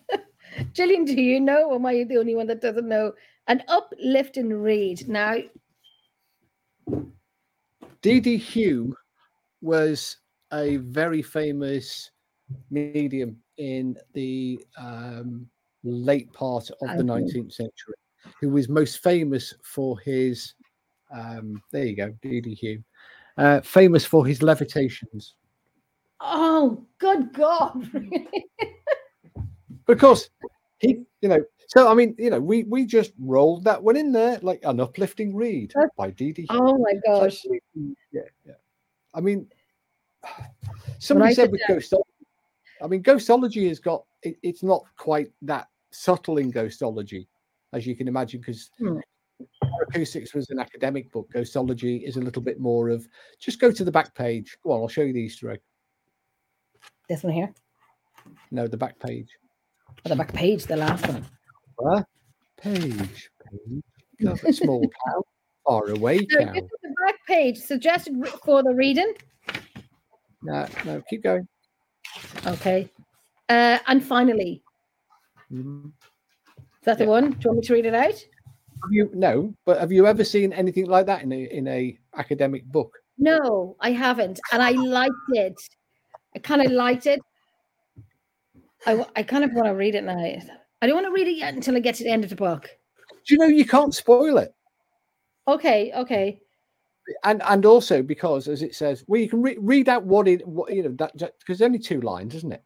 <laughs> Gillian, do you know? Or am I the only one that doesn't know? An uplifting read. Now, D.D. Home was a very famous medium in the um, late part of the 19th century, who was most famous for his. Um, there you go, D.D. Home, uh, famous for his levitations. Oh, good God! because he, you know, so I mean, you know, we we just rolled that one in there like an uplifting read That's- by D.D. Oh my gosh! yeah, yeah. I mean, <sighs> somebody I said with ghostology. I mean, ghostology has got it, it's not quite that subtle in ghostology, as you can imagine, because Hmm. acoustics was an academic book. Ghostology is a little bit more of just go to the back page. Go on, I'll show you the Easter egg. This one here, No, the back page. or the back page, the last one. Page, page. Small <laughs> cow, far away So cow. this is the back page suggested for the reading. No, no, keep going. Okay, uh, and finally, Mhm. is that the one? Do you want me to read it out? Have you no? But have you ever seen anything like that in a in a academic book? No, I haven't, and I liked it. I kind of liked it. I, I kind of want to read it now. I don't want to read it yet until I get to the end of the book. Do you know you can't spoil it? Okay, okay. And and also because as it says, well, you can re- read out what it what you know that because only two lines, isn't it?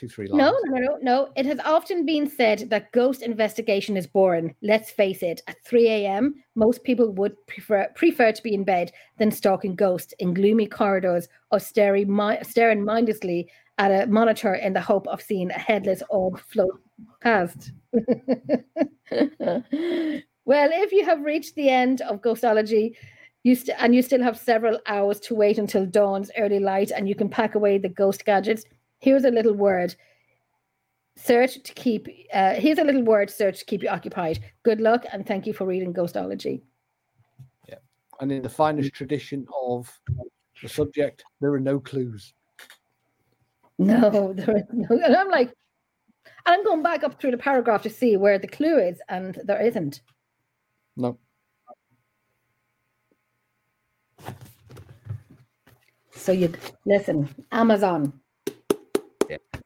Two three lines. No, no, no, no. It has often been said that ghost investigation is boring. Let's face it. At 3 a.m., most people would prefer prefer to be in bed than stalking ghosts in gloomy corridors or staring staring mindlessly at a monitor in the hope of seeing a headless orb float past. <laughs> well, if you have reached the end of ghostology, you st- and you still have several hours to wait until dawn's early light, and you can pack away the ghost gadgets here's a little word search to keep uh, here's a little word search to keep you occupied good luck and thank you for reading ghostology Yeah. And in the finest tradition of the subject, there are no clues. no <laughs> there is no and i'm like and i'm going back up through the paragraph to see where the clue is and there isn't No. so you listen amazon Yeah.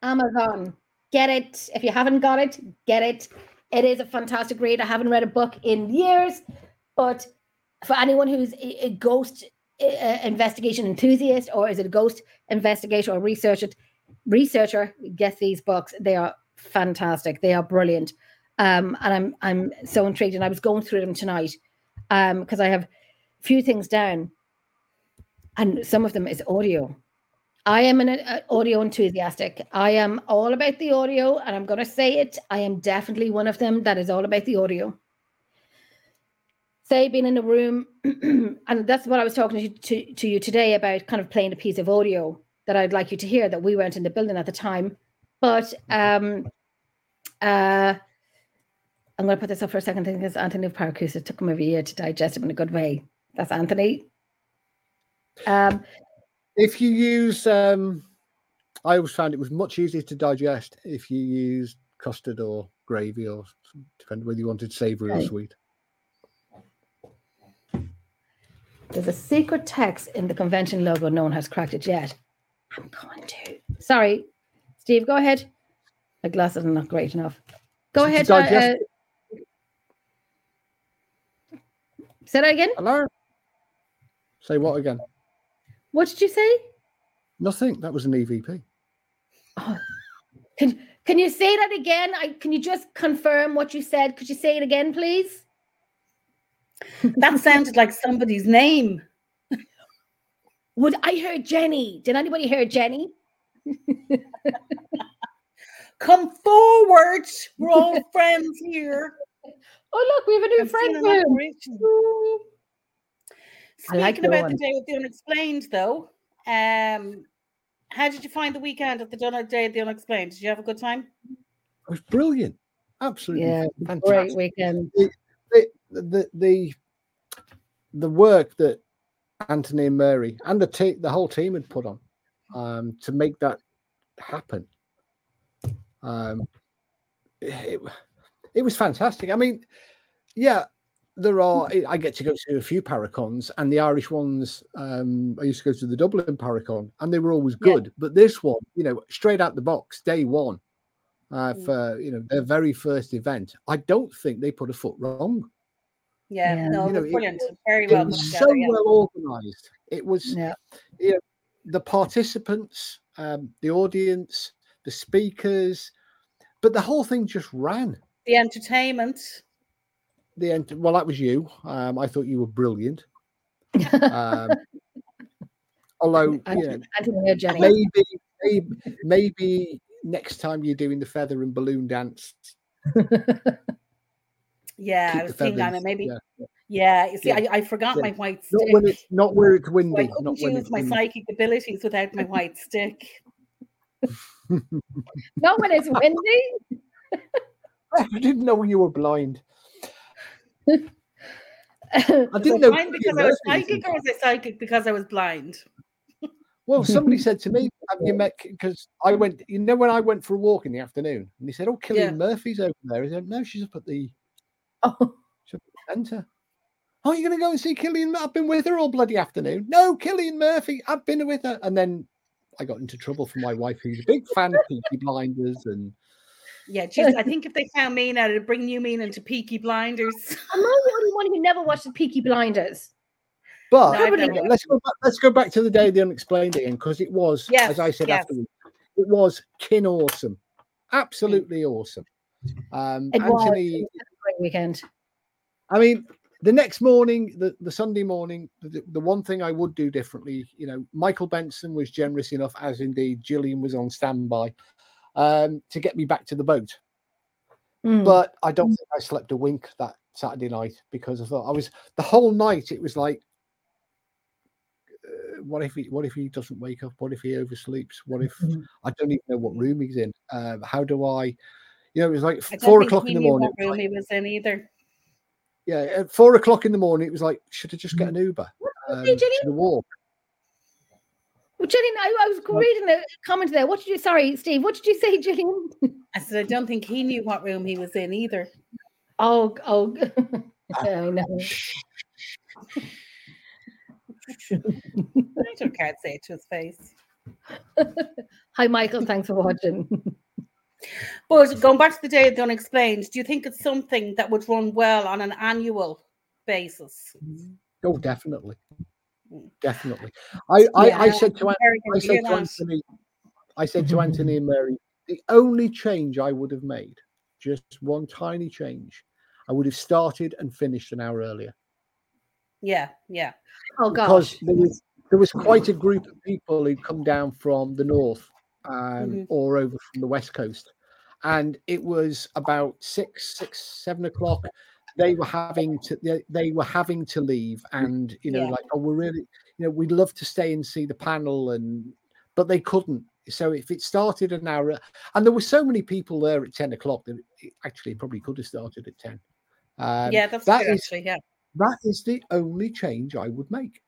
Amazon. Get it. If you haven't got it get it. It is a fantastic read. I haven't read a book in years but for anyone who's a, ghost investigation enthusiast or is it a ghost investigator or researcher researcher get these books. They are fantastic. They are brilliant. Um and i'm i'm so intrigued and i was going through them tonight um because i have a few things down and some of them is audio i am an uh, audio enthusiastic. I am all about the audio and i'm going to say it i am definitely one of them that is all about the audio. Say being in a room <clears throat> and that's what i was talking to, to, to you today about kind of playing a piece of audio that i'd like you to hear that we weren't in the building at the time. But um uh i'm going to put this up for a second because anthony Paracus, it took him over a year to digest it in a good way. That's anthony. Um If you use um I always found it was much easier to digest if you used custard or gravy or depending whether you wanted savoury or sweet. There's a secret text in the convention logo. No one has cracked it yet. I'm going to. Sorry, Steve. Go ahead. My glasses are not great enough. Go ahead. uh, digest- uh, say that again. Hello. Say what again? What did you say? Nothing. That was an EVP. Oh, can can you say that again? I can you just confirm what you said? Could you say it again, please? That sounded like somebody's name. Would I heard Jenny? Did anybody hear Jenny? <laughs> Come forward. We're all friends here. Oh look, we have a new I've friend. Seen an for him. apparition. I like Speaking about one. the day of the unexplained, though, um, how did you find the weekend at the Dun- day of the unexplained? Did you have a good time? It was brilliant. Absolutely Yeah, fantastic. Great weekend. the, the the the work that Anthony and Mary and the te- the whole team had put on um, to make that happen. Um, it, it was fantastic. I mean, yeah, there are. I get to go to a few paracons, and the Irish ones. Um, I used to go to the Dublin Paracon, and they were always Yeah. good. But this one, you know, straight out the box, day one, uh, Mm. for you know their very first event, I don't think they put a foot wrong. Yeah, Yeah. no, You know, was it- Very well put was so together. yeah. well organized. It was Yeah. the participants, um, the audience, the speakers, but the whole thing just ran. The entertainment. The end. Well, that was you. Um, I thought you were brilliant. Um, <laughs> although, I you know, I didn't hear maybe, maybe, maybe next time you're doing the feather and balloon dance, <laughs> Yeah, I was the thinking on feathers. it. Maybe. yeah. Yeah, you see, Yeah. I, I forgot Yeah. my white Not stick. when it's not where it's so I windy. couldn't Not when use my windy. psychic abilities without my white stick. <laughs> Not when it's windy. I didn't know you were blind. I didn't know. blind because I was Murphy was psychic, or was I psychic because I was blind? Well, <laughs> somebody said to me, "Have you met?" Because I went, you know, when I went for a walk in the afternoon, and they said, "Oh, Killian Yeah. Murphy's over there." I said, "No, she's up at the Oh, centre." Oh, you're going to go and see Killian? Mur- I've been with her all bloody afternoon. No, Cillian Murphy. I've been with her, and then I got into trouble for my wife, who's a big fan of Peaky Blinders, and Yeah, geez, I think if they found me now, it'd bring you mean into Peaky Blinders. <laughs> am I the only one who never watched the Peaky Blinders? but No, I've okay, never- let's go back. Let's go back to the day of the unexplained again, because it was, Yes, as I said yes. afterwards, it was kin awesome, absolutely awesome. Um, It was. Anthony. It was a great weekend. I mean, the next morning, the, the Sunday morning, the, the one thing I would do differently, you know, Michael Benson was generous enough, as indeed Gillian was on standby, um, to get me back to the boat. Mm. But I don't think I slept a wink that Saturday night because I thought I was the whole night. It was like, uh, what if he, what if he doesn't wake up? What if he oversleeps? What if Mhm. I don't even know what room he's in? Um, how do I, you know, it was like four o'clock in the morning. Room he was in either. yeah, at four o'clock in the morning, it was like, should I just get an Uber um, did you to do? the walk? Well, Gillian, I, I was reading the comment there. What did you? Sorry, Steve. What did you say, Gillian? I said, I don't think he knew what room he was in either. Oh, oh, <laughs> ah. I know. I don't care to say it to his face. <laughs> Hi, Michael. Thanks for watching. But going back to the day of the unexplained, do you think it's something that would run well on an annual basis? Oh, definitely. Definitely. I, I, I said to An- I said to. Anthony, I said to <laughs> Anthony and Mary, the only change I would have made, just one tiny change, I would have started and finished an hour earlier Yeah, yeah. Oh because there was there was quite a group of people who'd come down from the north um, Mhm. or over from the west coast, and it was about six, six, seven o'clock. They were having to they, they were having to leave, and you know, Yeah. like, oh, we're really, you know, we'd love to stay and see the panel, and but they couldn't. So if it started an hour, and there were so many people there at ten o'clock that it actually probably could have started at ten. Um, yeah, that's that true, is- actually. Yeah. that is the only change I would make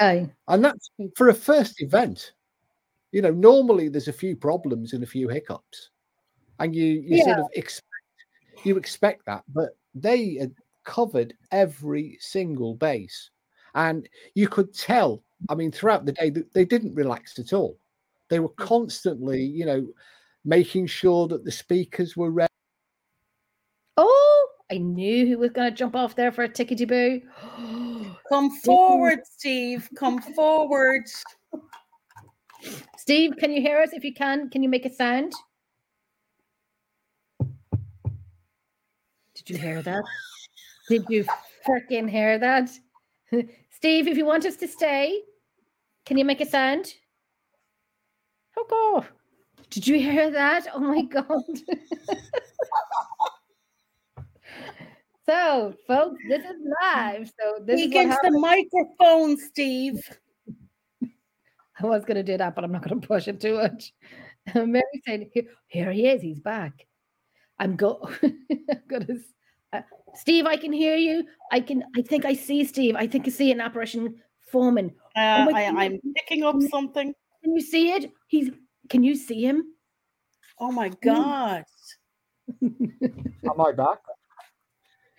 Aye. and that's for a first event You know, normally there's a few problems and a few hiccups, and you you sort of expect you expect that, but they had covered every single base, and you could tell. I mean, throughout the day, that they didn't relax at all. They were mm. constantly, you know, making sure that the speakers were ready. Oh, I knew who was going to jump off there for a tickety boo. <gasps> Come forward, Steve. Come forward. <laughs> Steve, can you hear us? If you can, can you make a sound? Did you hear that? Did you freaking hear that? <laughs> Steve, if you want us to stay, can you make a sound? Oh, God. Did you hear that? Oh, my God. <laughs> so, folks, this is live. So, this Speak is the microphone, Steve. <laughs> I was going to do that, but I'm not going to push it too much. Mary said, "Here, here he is. He's back. I'm go. <laughs> I'm gonna. Uh, Steve, I can hear you. I can. I think I see Steve. I think I see an apparition forming. Uh, my I, I'm picking up something. Can you see it? He's. Can you see him? Oh my God. <laughs> Am I back?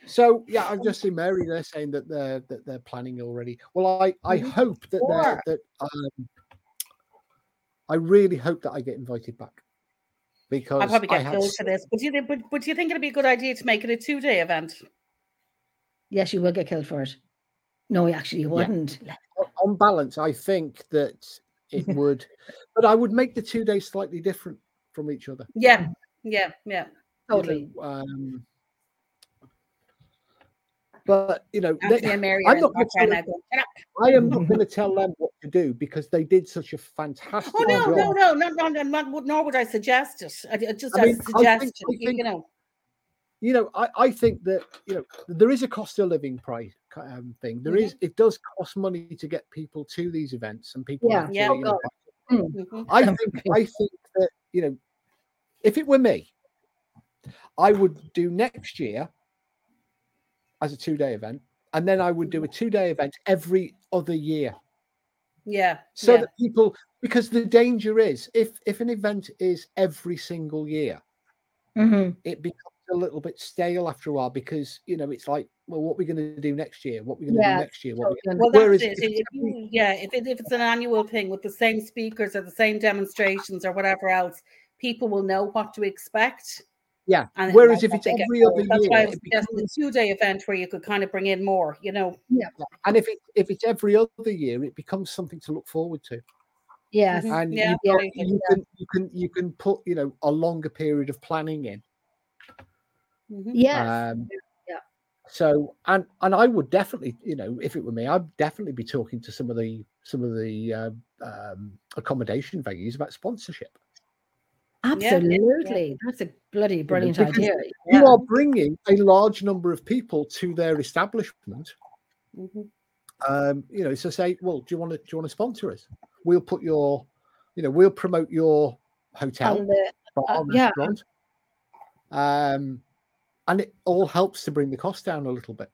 So yeah, I've just seen Mary there saying that they're that they're planning already. Well, I I Mhm. hope that they're that um, I really hope that I get invited back because I'll probably get had killed s- for this. But do, you, think- but, but do you think it'd be a good idea to make it a two day event? Yes, you will get killed for it. No, actually, you wouldn't. on- on balance, I think that it <laughs> would, but I would make the two days slightly different from each other. Yeah. Yeah. Yeah. you Totally. know, um, but you know, they- Anthony and Mary I'm not gonna tell now going, "Shut up." I am not going to tell them what to do because they did such a fantastic Oh, no, job. no, no, no, no, no, not, would- nor would I suggest it. I, I just I as mean, a I think- suggestion, I you- think- you know. you know, I, I think that you know there is a cost of living price um, thing. There Mhm. is, it does cost money to get people to these events, and people Yeah, have to, yeah. you know, Mhm. I think I think that you know, if it were me, I would do next year as a two day event, and then I would do a two day event every other year, Yeah. so yeah. that people because the danger is if if an event is every single year, Mhm. it becomes a little bit stale after a while because you know it's like, well, what are we going to do next year? What are we going to Yeah, do next year? What Well, that's it. if If you, yeah, if, it, if it's an annual thing with the same speakers or the same demonstrations or whatever else, people will know what to expect. Yeah. And Whereas if what it's every for other it. that's why I was it suggesting becomes a two-day event where you could kind of bring in more. You know, Yeah. and if it if it's every other year, it becomes something to look forward to. Yes. Mhm. and Yeah, you've got- absolutely, you can you can you can put you know a longer period of planning in Mhm. Yes. um Yeah. so and and i would definitely you know if it were me i'd definitely be talking to some of the some of the uh, um accommodation venues about sponsorship yeah, yeah. Absolutely. That's a bloody brilliant because idea. you Yeah. are bringing a large number of people to their establishment Mhm. um you know so say well do you want to do you want to sponsor us we'll put your you know we'll promote your hotel On the, bar, uh, yeah. restaurant. Um, and it all helps to bring the cost down a little bit.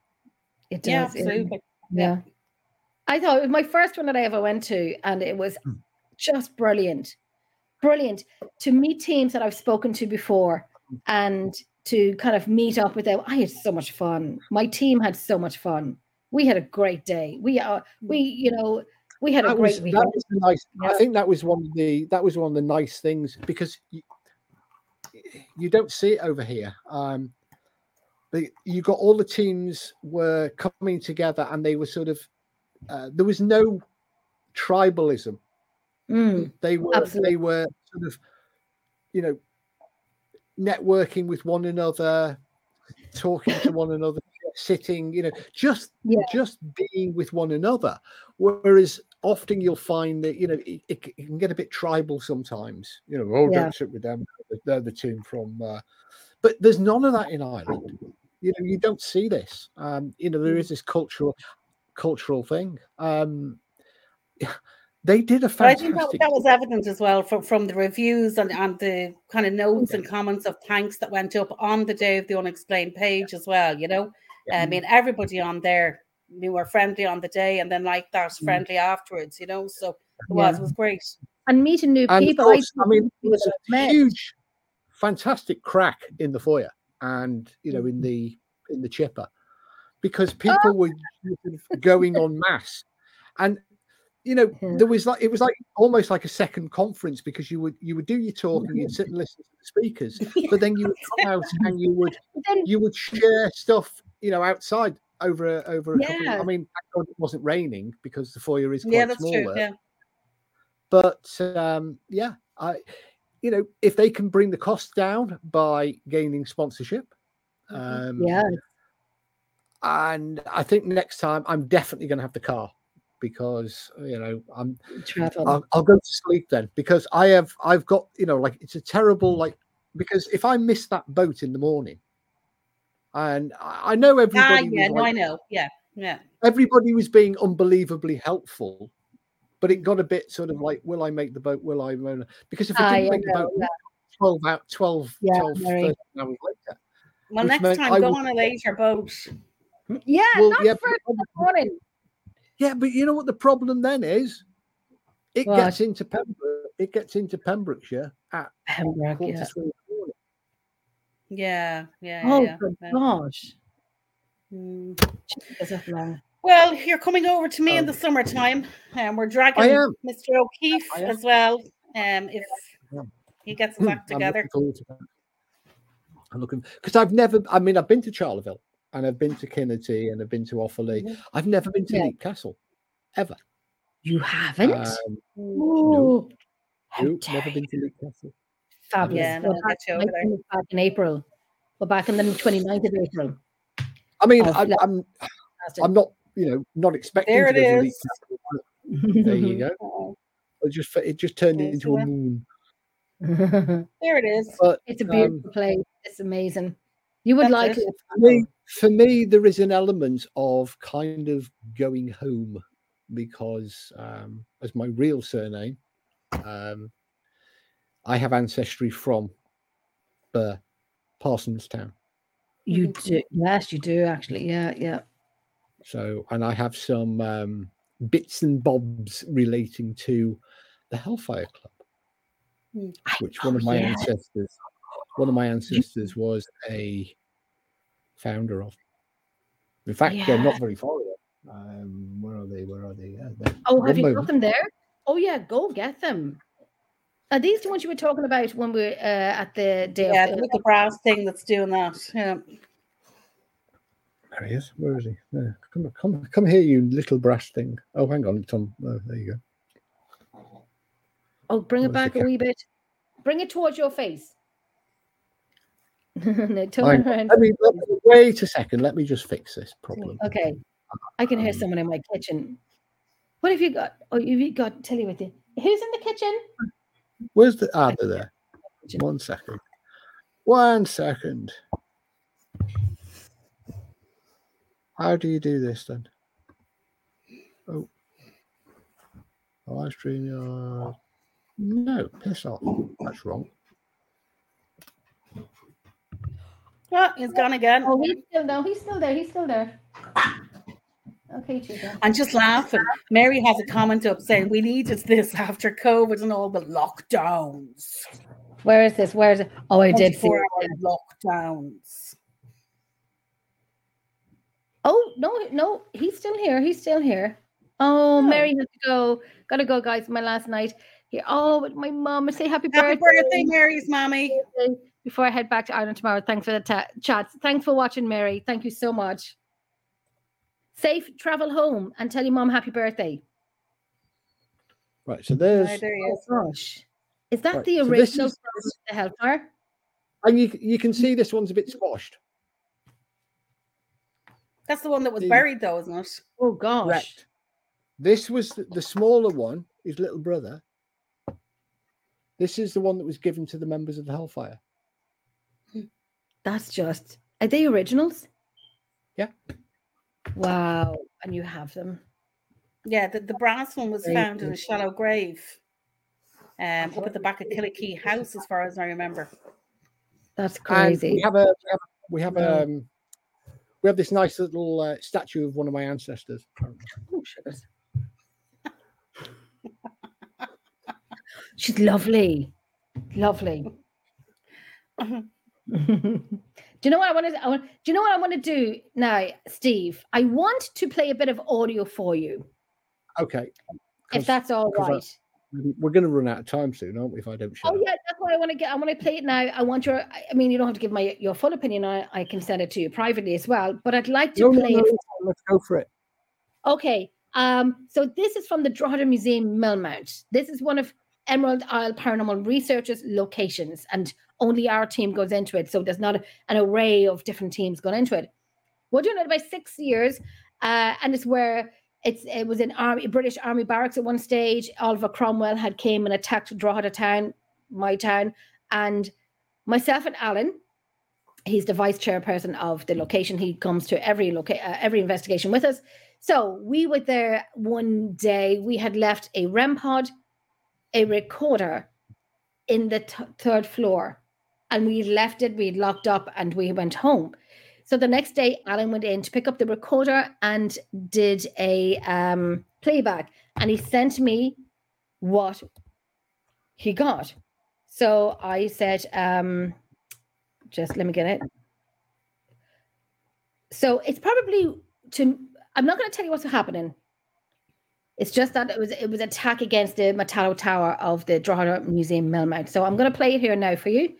it Yeah, does. it- absolutely. Yeah. I thought it was my first one that I ever went to, and it was Hmm. just brilliant. Brilliant to meet teams that I've spoken to before and to kind of meet up with them. I had so much fun. My team had so much fun. We had a great day. We are we, you know, we had a great was, that was nice. I think that was one of the that was one of the nice things because you, you don't see it over here. Um, but you got all the teams were coming together and they were sort of uh, there was no tribalism. Mm, They were Absolutely. they were sort of you know networking with one another, talking to one another, sitting, you know, just Yeah. just being with one another. Whereas often you'll find that you know it, it, it can get a bit tribal sometimes. You know, oh, Yeah. don't sit with them; they're the team from. Uh, but there's none of that in Ireland. You know, you don't see this. Um, you know, there is this cultural cultural thing. Um, <laughs> they did a But I think that, that was evident as well from, from the reviews and, and the kind of notes and comments of thanks that went up on the day of the unexplained page as well. You know, I mean, everybody on there we were friendly on the day and then like that Mm. friendly afterwards. You know, so it was Yeah. it was great. and meeting new And people. course, I think mean, it was a met- huge, fantastic crack in the foyer, and you know, Mm. in the in the chipper, because Oh. people were going on mass, and you know, Yeah. there was like it was like almost like a second conference because you would you would do your talk and you'd sit and listen to the speakers, <laughs> but then you would come out <laughs> and you would you would share stuff, you know, outside over a, over a couple. Of, I mean, it wasn't raining because the foyer is quite Yeah, that's smaller true. Yeah. but um, yeah, I, you know, if they can bring the cost down by gaining sponsorship, um, yeah, and I think next time I'm definitely going to have the car because you know I'm travel. I'll, I'll go to sleep then because I have I've got you know like it's a terrible like because if I miss that boat in the morning, and I I know Ah, everybody yeah, was no, I know. Yeah, yeah. everybody was being unbelievably helpful, but it got a bit sort of like, will I make the boat? Will I? will I?" Because if I Ah, didn't yeah, make the boat, yeah. 12 out 12, Yeah, 12 very. 13 hours later. Well, next time, I go would- on a later boat. yeah, Well, not yeah, first but- in the morning. Yeah, but you know what the problem then is? It What? gets into Pembroke. It gets into Pembrokeshire at Pembroke, quarter yeah. three morning. Yeah, yeah. Oh, yeah, good yeah. gosh. Mm. Jesus, that's long. Well, you're coming over to me in Um, the summertime, and we're dragging Mr. O'Keefe as well. Um, if he gets <clears throat> his act I'm together. looking forward to. I'm looking because I've never. I mean, I've been to Charleville and I've been to Kinnitty and I've been to Offaly. I've never been to Yeah. Leap Castle ever. You haven't? Um, Ooh, how nope, dare never been to Leap Castle. Fabulous. Yeah, no, We're back, get you over my there. son is back in April. We're back on the 29th of April. I mean, Oh, I, yeah. I'm I'm not you know not expecting There to it go to Leap is. Castle. but <laughs> There you go. <laughs> It just it just turned There's into a the- moon. <laughs> there it is. But it's a um, beautiful place. It's amazing. You would like it. it. For me, there is an element of kind of going home because, um, as my real surname, um, I have ancestry from uh, Parsonstown. You Mhm. do. Yes, you do actually. Yeah, yeah. So, and I have some um, bits and bobs relating to the Hellfire Club, Hmm. which one of my yeah. ancestors, one of my ancestors was a founder of. In fact, they're not very far away. Um, where are they? Where are they? Yeah, they're- Oh, one have you got them there? Oh yeah, go get them. Are these the ones you were talking about when we were uh, at the day Yeah, of the the, brass thing that's doing that. Yeah. There he is. Where is he? There. Come, come, come here, you little brass thing. Oh, hang on, Tom. Oh, there you go. Oh, bring it back a wee bit. Bring it towards your face. <laughs> no, turn Hang on, around. Let me, let me- wait a second. Let me just fix this problem. Okay. I can hear Um, someone in my kitchen. What have you got? Oh, you've got tell you with you. Who's in the kitchen? Where's the? Ah, they're there. One second. One second. How do you do this then? Oh. Live stream your. No, piss off. That's wrong. Oh, he's gone again. Oh, he's still no, he's still there. He's still there. Okay, Chica. I'm just laughing. Mary has a comment up saying we needed this after COVID and all the lockdowns. Where is this? Where is it? Oh, I did see. it. lockdowns. Oh no, no, he's still here. He's still here. Oh, Oh. Mary has to go. Gotta go, guys. My last night here. Oh, but my mom say happy, birthday. Happy birthday, Mary's mommy. birthday before I head back to Ireland tomorrow. Thanks for the ta- chats. Thanks for watching, Mary. Thank you so much. Safe travel home and tell your mom happy birthday. Right. So there's. Right, there Oh is. gosh, is that Right, the so original is- the Hellfire? And you, you can see this one's a bit squashed. That's the one that was The- buried, though, isn't it? Oh gosh, Correct. This was the, the smaller one, his little brother. This is the one that was given to the members of the Hellfire. That's just. Are they originals? Yeah. Wow, and you have them. Yeah, the, the brass one was Very found in a shallow grave um, up at the back of Killakee House, as far as I remember. That's And crazy. we have a we have, we have Wow. um we have this nice little uh, statue of one of my ancestors. Oh, sugars. She's lovely, lovely. <laughs> <laughs> do you know what I want to? I want, do you know what I want to do now, Steve? I want to play a bit of audio for you, Okay. If that's all right. I- We're going to run out of time soon, aren't we? If I don't Oh up? yeah, that's why I want to get. I want to play it now. I want your. I mean, you don't have to give my your full opinion. I, I can send it to you privately as well. But I'd like to No, no, play no, it. let's, let's go for it. Okay. Um. So this is from the Drogheda Museum Millmount. This is one of Emerald Isle Paranormal Researchers' locations, and only our team goes into it. So there's not an array of different teams going into it. We're doing it about six years, uh, and it's where it's it was in army British Army barracks at one stage. Oliver Cromwell had came and attacked Drogheda town, my town, and myself and Alan. He's the vice chairperson of the location. He comes to every loca- uh, every investigation with us. So we were there one day. We had left a REM pod, a recorder in the t- third floor, and we left it. We locked up and we went home. So the next day, Alan went in to pick up the recorder and did a um, playback, and he sent me what he got. So I said, um, just let me get it. So it's probably to. I'm not going to tell you what's happening. It's just that it was it was attack against the Martello Tower of the Drogheda Museum Millmount. So I'm going to play it here now for you.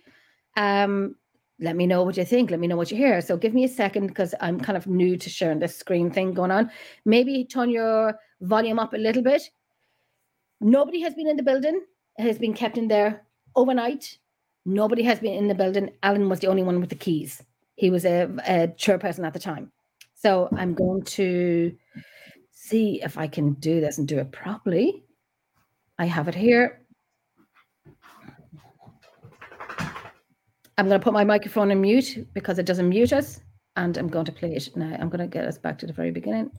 Um, let me know what you think. Let me know what you hear. So give me a second because I'm kind of new to sharing this screen thing going on. Maybe turn your volume up a little bit. Nobody has been in the building. It has been kept in there overnight. Nobody has been in the building. Alan was the only one with the keys. He was a, a chairperson at the time. So I'm going to see if I can do this and do it properly. I have it here. I'm going to put my microphone on mute because it doesn't mute us. And I'm going to play it now. I'm going to get us back to the very beginning.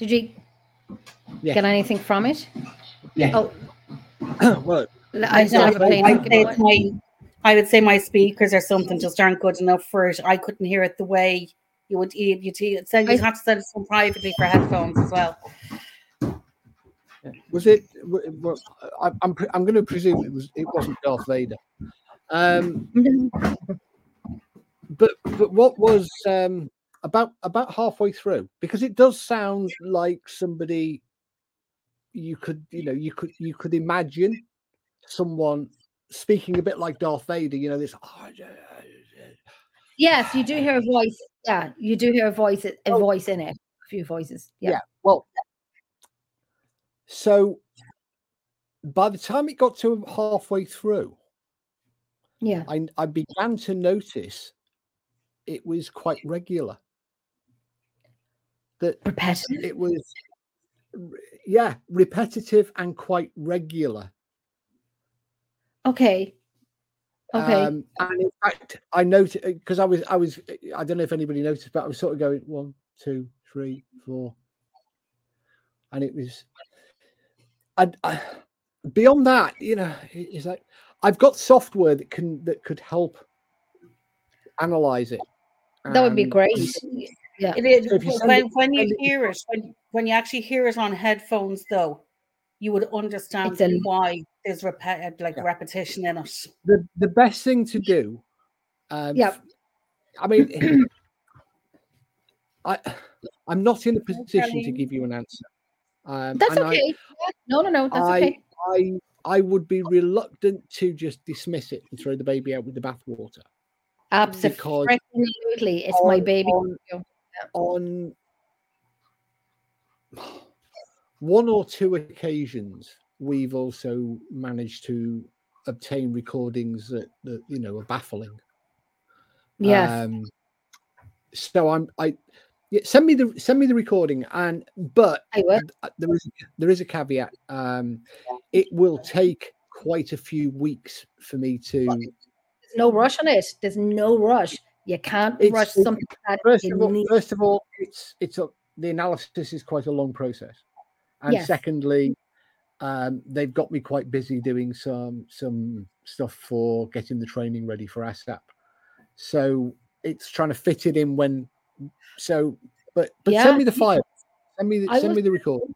Did you Yeah. get anything from it? Yeah. Oh, <clears throat> well, I still have. I'd say my, I would say my speakers or something just aren't good enough for it. I couldn't hear it the way you would. You you you send you I- have to send it some privately for headphones as well. was it? w- w- I- I'm I'm going to presume it was. It wasn't Darth Vader. Um, but but what was um about about halfway through because it does sound like somebody you could you know you could you could imagine someone speaking a bit like Darth Vader you know this ah, Yes, you do hear a voice. Yeah, you do hear a voice, a Oh. voice in it. A few voices. Yeah. yeah well so by the time it got to halfway through Yeah. I, I began to notice it was quite regular that Repetitive. it was yeah repetitive and quite regular Okay. Okay. um, and in fact i noticed because uh, i was i was i don't know if anybody noticed but i was sort of going one two three four and it was and I, beyond that you know it's like i've got software that can that could help analyze it that would be um, great. And Yeah. It is So you when, it- when you it- hear it, when, when you actually hear it on headphones, though, you would understand a- why there's repet like Yeah. repetition in it. the the best thing to do um Yeah. f- i mean <clears throat> i i'm not in a position to give you an answer um That's and I- okay. No, no, no. That's I, okay. I I would be reluctant to just dismiss it and throw the baby out with the bathwater. Absolutely. It's my baby. on- On one or two occasions, we've also managed to obtain recordings that, that you know are baffling. Yes. Um, so I'm I yeah, send me the send me the recording and but uh, there is there is a caveat. Um, it will take quite a few weeks for me to. There's no rush on it. There's no rush. You can't It's- rush it's- something that First of all, need. first of all, it's it's a, the analysis is quite a long process, and Yes. secondly, um, they've got me quite busy doing some some stuff for getting the training ready for ASSAP. So it's trying to fit it in when. So, but but Yeah. send me the file. Send me the, send me the recording.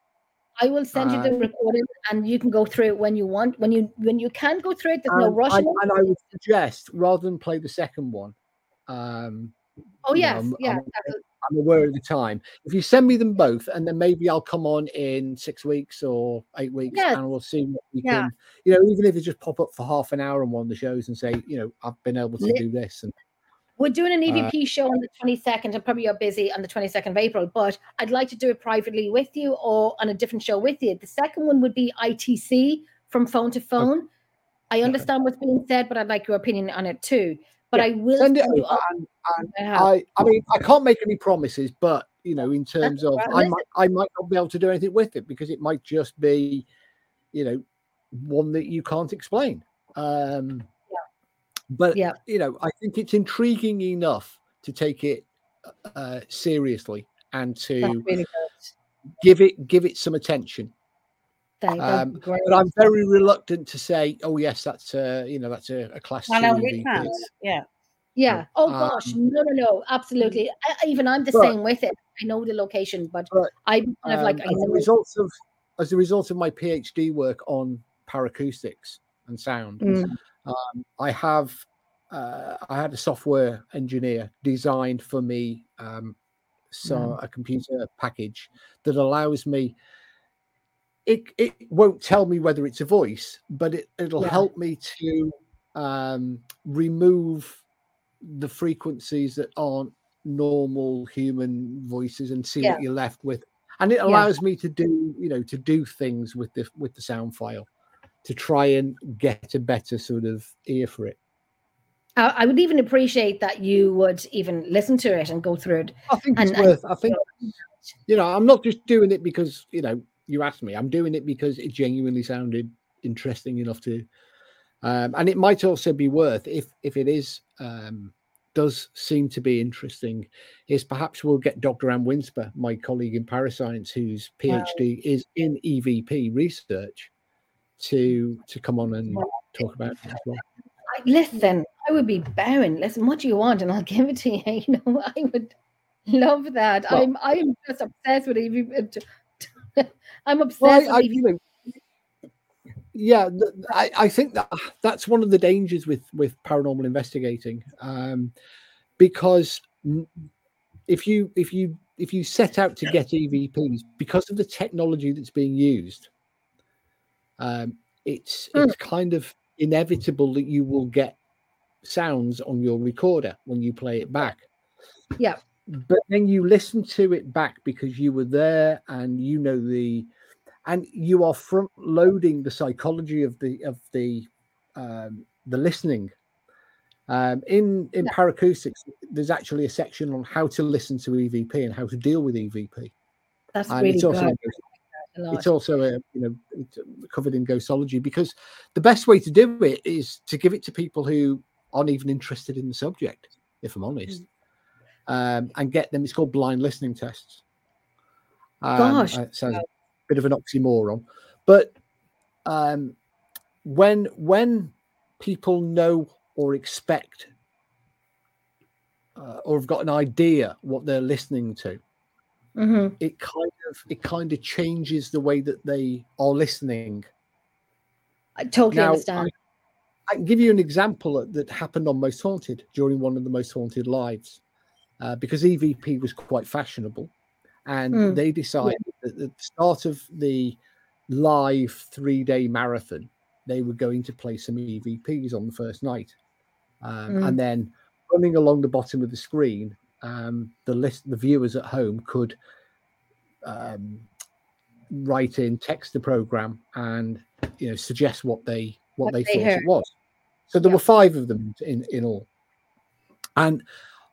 I will send you the recording and you can go through it when you want. When you when you can go through it, there's no rush. It. and I would suggest rather than play the second one. Um, Oh know, yes, I'm- yeah. I'm- absolutely. I'm aware of the time. If you send me them both, and then maybe I'll come on in six weeks or eight weeks, and we'll see what we Yeah. can. You know, even if you just pop up for half an hour on one of the shows and say, you know, I've been able to do this, and We're doing an Uh, EVP show on the 22nd, and probably you're busy on the 22nd of April, but I'd like to do it privately with you or on a different show with you. The second one would be ITC from phone to phone. I understand what's being said, but I'd like your opinion on it too. But Yeah, I will send it over. And, and I have. I, I mean, I can't make any promises, but you know, in terms of, right. I might, I might not be able to do anything with it because it might just be, you know, one that you can't explain. Um, but Yeah. you know, I think it's intriguing enough to take it uh, seriously and to really give it give it some attention. Thank- that'd Um. But I'm very reluctant to say, oh yes, that's a you know that's a, a class two I know we EVP. can't. Yeah. Yeah. Oh Um, gosh, no, no, no, absolutely. I, I- even I'm the but- same with it. I know the location, but, But, I'm kind of like Um, I as a result of as a result of my PhD work on paracoustics and sound, Mm, um, I have uh, I had a software engineer designed for me um, so Wow. a computer package that allows me. It it won't tell me whether it's a voice, but it it'll Yeah. help me to um, remove the frequencies that aren't normal human voices and see Yeah. what you're left with and it Yeah. allows me to do you know to do things with the with the sound file to try and get a better sort of ear for it I, would even appreciate that you would even listen to it and go through it. i think it's and- worth i think <laughs> you know i'm not just doing it because you know you asked me i'm doing it because it genuinely sounded interesting enough to um and it might also be worth if if it is um does seem to be interesting is perhaps we'll get dr ann winsper my colleague in parascience whose phd is in evp research to to come on and talk about it as well listen, I would be bowing. Listen, what do you want? And I'll <laughs> give it to you. You know, I would love that. Well- I'm I'm just obsessed with it. I'm obsessed Well, I, I, with you know, yeah, th- I, I think that that's one of the dangers with with paranormal investigating, um, because if you if you if you set out to get EVPs because of the technology that's being used, um, it's Mm. it's kind of inevitable that you will get sounds on your recorder when you play it back. Yeah. But then you listen to it back because you were there and you know the and you are front loading the psychology of the of the um the listening. Um in in Yeah. paracoustics, there's actually a section on how to listen to EVP and how to deal with EVP. That's And really it's also good. It's also a you know it's covered in ghostology because the best way to do it is to give it to people who aren't even interested in the subject if i'm honest um, and get them it's called blind listening tests um, Gosh. uh, sounds a bit of an oxymoron but um, when when people know or expect uh, or have got an idea what they're listening to Mhm. it kind of it kind of changes the way that they are listening. I totally Now, understand. I can give you an example that- that happened on Most Haunted during one of the Most Haunted lives, uh, because EVP was quite fashionable, and Mm, they decided that at the start of the live three day marathon, they were going to play some EVPs on the first night, um, Mm. and then running along the bottom of the screen, um, the list the viewers at home could um, write in text the program and you know suggest what they what, What they, they thought heard. it was. So there Yeah. were five of them in in all, and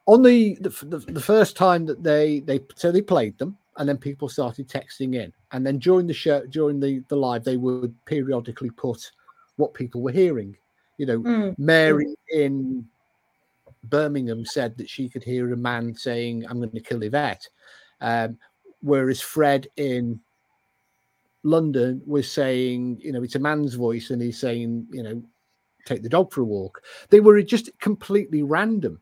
on the the, the the first time that they they so they played them and then people started texting in. And then during the show during the the live they would periodically put what people were hearing. You know Mm, mary in birmingham said that she could hear a man saying i'm going to kill yvette. Um, whereas fred in london was saying you know it's a man's voice and he's saying you know take the dog for a walk. They were just completely random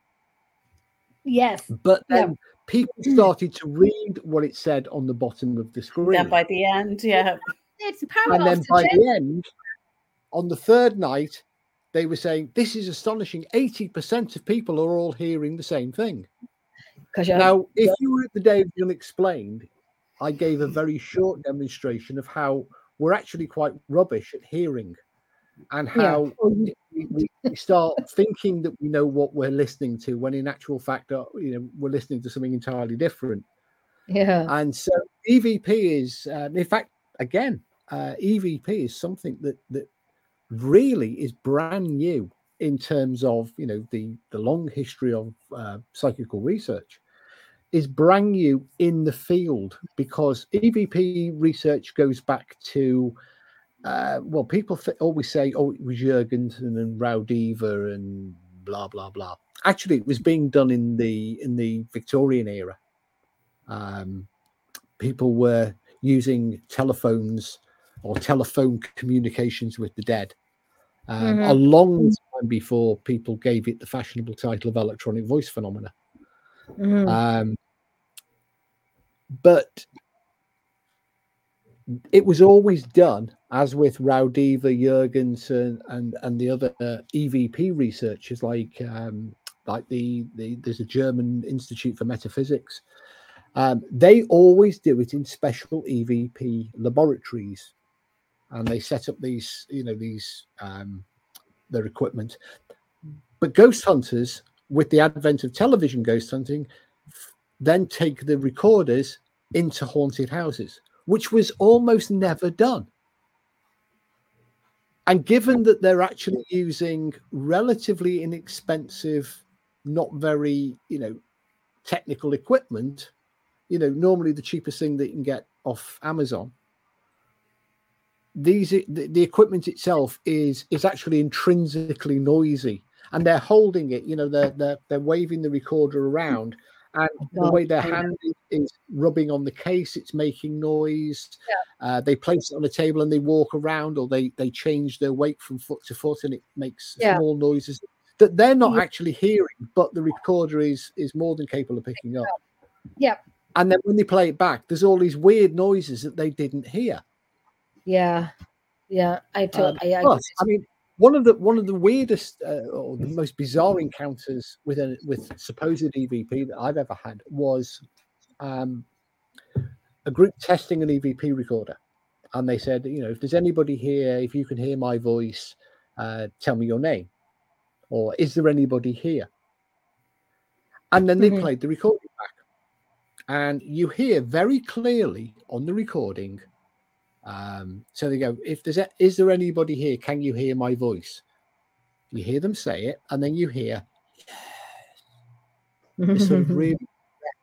yes. but Yeah. then people started to read what it said on the bottom of the screen. Yeah, by the end, yeah. It's and paradox. then by change. the end, on the third night, they were saying, This is astonishing. 80% of people are all hearing the same thing. Now, if you were at the day of the unexplained, I gave a very short demonstration of how we're actually quite rubbish at hearing and Yeah. how oh, we, we, we start thinking that we know what we're listening to when in actual fact uh, you know we're listening to something entirely different yeah. and so evp is um, in fact again uh, evp is something that that really is brand new in terms of you know the the long history of uh, psychical research is brand new in the field because evp research goes back to uh, well people th- always say oh it was jurgenson and raudive and blah blah blah actually it was being done in the in the victorian era um, people were using telephones or telephone communications with the dead um, Mhm. a long time before people gave it the fashionable title of electronic voice phenomena. Mhm. Um, but it was always done, as with Raudive, Jurgenson, and and the other EVP researchers, like um, like the, the there's a German Institute for Metaphysics. Um, they always do it in special EVP laboratories, and they set up these, you know, these um, their equipment. But ghost hunters, with the advent of television ghost hunting, then take the recorders into haunted houses, which was almost never done. And given that they're actually using relatively inexpensive, not very, you know, technical equipment, you know, normally the cheapest thing that you can get off Amazon. These the, the equipment itself is is actually intrinsically noisy, and they're holding it. You know, they're they're they're waving the recorder around, and the way their hand is, rubbing on the case, it's making noise. Uh, they place it on a table and they walk around, or they they change their weight from foot to foot, and it makes Yeah. small noises that they're not Yeah. actually hearing, but the recorder is is more than capable of picking up. Yeah. And then when they play it back, there's all these weird noises that they didn't hear. Yeah. Yeah. I Um, totally. I, I, Plus, I mean, one of the one of the weirdest uh, or the most bizarre encounters with a with supposed EVP that I've ever had was um, a group testing an EVP recorder, and they said, you know, if there's anybody here, if you can hear my voice, uh, tell me your name, or is there anybody here? And then they Mhm. played the recording back, and you hear very clearly on the recording. Um, so they go, if there's a, is there anybody here? Can you hear my voice? You hear them say it, and then you hear this sort of <laughs> really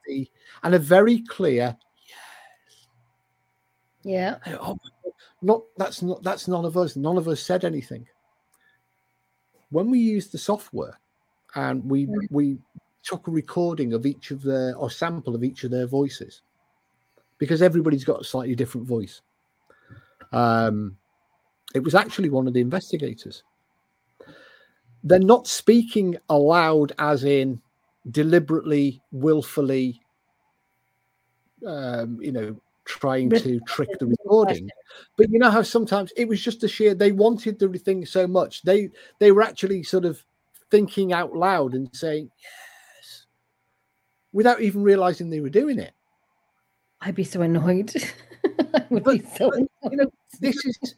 breathy and a very clear yes. yeah. Oh, not that's not that's none of us. None of us said anything. When we used the software and we Mm. we took a recording of each of their or sample of each of their voices because everybody's got a slightly different voice. Um, it was actually one of the investigators. They're not speaking aloud, as in deliberately, willfully, um, you know, trying to trick the recording. But you know how sometimes it was just a sheer they wanted the thing so much they they were actually sort of thinking out loud and saying yes without even realizing they were doing it. I'd be so annoyed. <laughs> I would be so but, you know, this is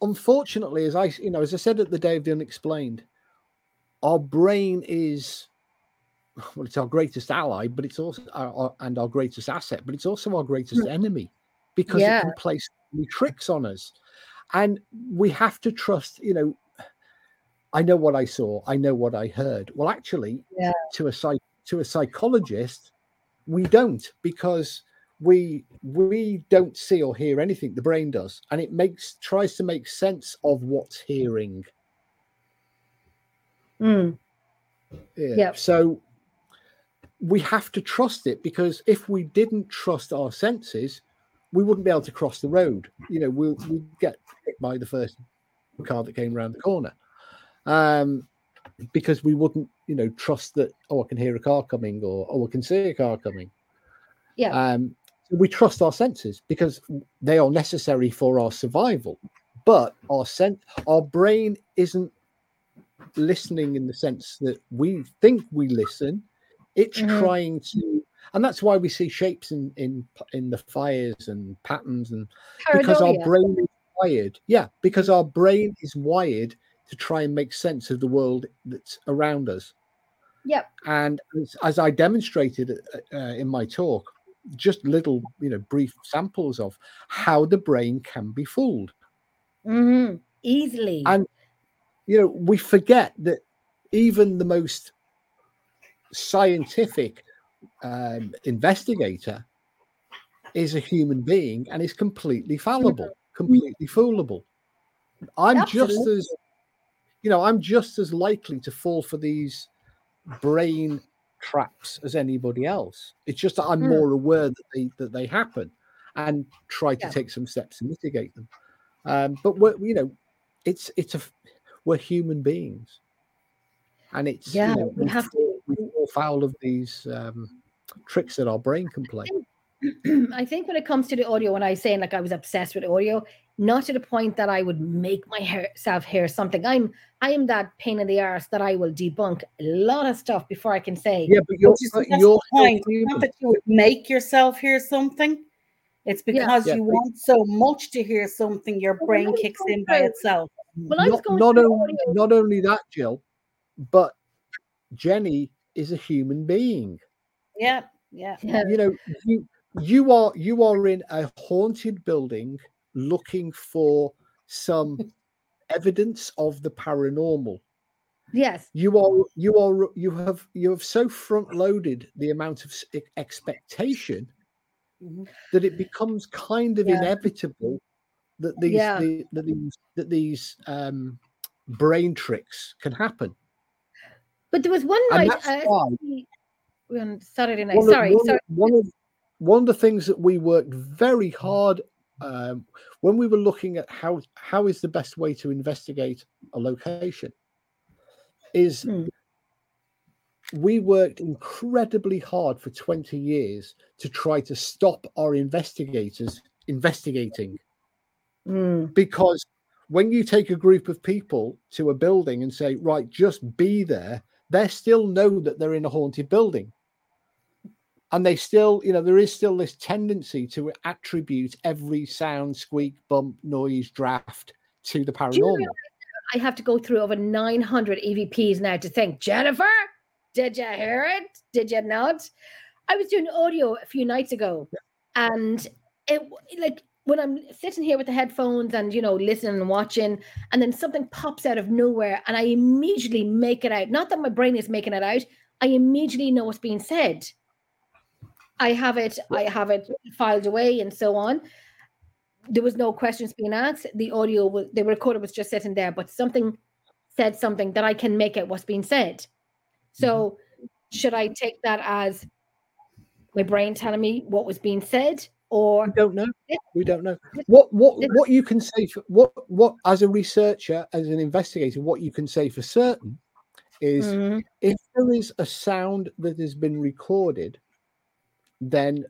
unfortunately, as I you know, as I said at the day of the unexplained, our brain is <laughs> well, it's our greatest ally, but it's also our, our- and our greatest asset, but it's also our greatest hmm. enemy because Yeah. it can play tricks on us, and we have to trust. You know, I know what I saw, I know what I heard. Well, actually, Yeah. to a psych to a psychologist, we don't because we we don't see or hear anything the brain does and it makes tries to make sense of what's hearing Mm, yeah. Yep. so we have to trust it because if we didn't trust our senses we wouldn't be able to cross the road you know we'll we get hit by the first car that came around the corner um because we wouldn't you know trust that oh i can hear a car coming or oh i can see a car coming. Yeah. um we trust our senses because they are necessary for our survival. But our sense our brain isn't listening in the sense that we think we listen. It's Mhm. trying to and that's why we see shapes in in in the fires and patterns and because our brain is wired. Yeah because our brain is wired to try and make sense of the world that's around us. Yep. and as, as i demonstrated uh, uh, in my talk just little you know brief samples of how the brain can be fooled. Hmm Easily. And- you know we forget that even the most scientific um, investigator is a human being and is completely fallible completely foolable. I'm just as you know i'm just as likely to fall for these brain traps as anybody else it's just that i'm Hmm. more aware that they that they happen and try to Yeah. take some steps to mitigate them um, but we're you know it's it's a we're human beings and it's Yeah, you know, we have to- we fall foul of these um, tricks that our brain can play <clears throat> I think when it comes to the audio, when I was saying like I was obsessed with audio, not to the point that I would make myself hear something. I'm I am that pain in the arse that I will debunk a lot of stuff before I can say. yeah but you're, Which is but you're the point. still Not that you would make yourself hear something. It's because Yeah. you want so much to hear something, your Well, brain when kicks go in by through- itself. When I was not, going not only not only that jill but jenny is a human being Yeah, yeah. Yeah. you know you you are you are in a haunted building looking for some <laughs> evidence of the paranormal Yes. you are you are you have you have so front loaded the amount of expectation Mhm. that it becomes kind of Yeah. inevitable that these Yeah. the, that these that these um brain tricks can happen But there was one night uh, on Saturday night. one of- Sorry, one sorry. one of one of the things that we worked very hard um, when we were looking at how how is the best way to investigate a location is Hmm. we worked incredibly hard for 20 years to try to stop our investigators investigating Mm, because when you take a group of people to a building and say, right, just be there, they still know that they're in a haunted building. And they still, you know, there is still this tendency to attribute every sound, squeak, bump, noise, draft to the paranormal. I have to go through over 900 EVPs now to think, Jennifer, did you hear it? Did you not? I was doing audio a few nights ago, and it like when I'm sitting here with the headphones and you know listening and watching, and then something pops out of nowhere, and I immediately make it out. Not that my brain is making it out, I immediately know what's being said. I have it, I have it filed away, and so on. There was no questions being asked. The audio, was, the recorder was just sitting there, but something said something that I can make out what's being said. So, mm-hmm. should I take that as my brain telling me what was being said, or we don't know? We don't know what what what you can say for what what as a researcher, as an investigator, what you can say for certain is mm-hmm. if there is a sound that has been recorded, then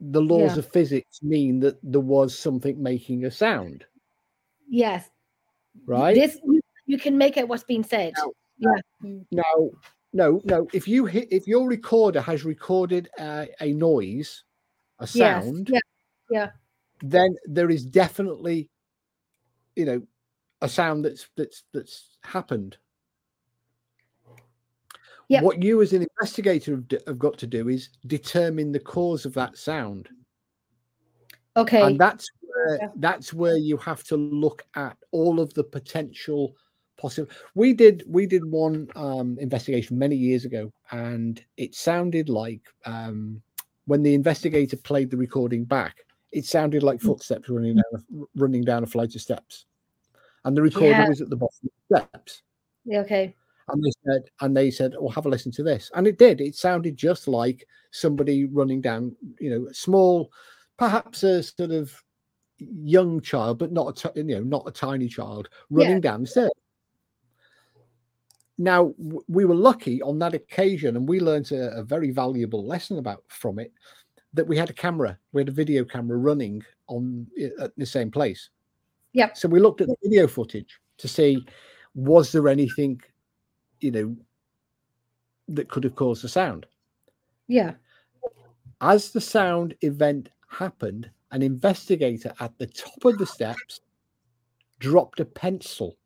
the laws yeah. of physics mean that there was something making a sound. Yes. Right. This you can make it what's being said. Now, yeah. Now, no, no. If you hit, if your recorder has recorded a, a noise, a sound, yes. yeah, yeah, then there is definitely, you know, a sound that's that's that's happened. Yep. What you as an investigator have, have got to do is determine the cause of that sound. Okay. And that's where yeah. that's where you have to look at all of the potential possible. We did we did one um, investigation many years ago, and it sounded like um, when the investigator played the recording back, it sounded like mm. footsteps running down a, running down a flight of steps, and the recorder yeah. was at the bottom of the steps. Yeah, okay. And they said, and they said, "Well, have a listen to this," and it did. It sounded just like somebody running down, you know, a small, perhaps a sort of young child, but not a, you know, not a tiny child running yeah. down the stairs. Now we were lucky on that occasion, and we learned a, a, very valuable lesson about from it. That we had a camera, we had a video camera running on at the same place. Yeah. So we looked at the video footage to see was there anything, you know, that could have caused the sound. Yeah. As the sound event happened, an investigator at the top of the steps dropped a pencil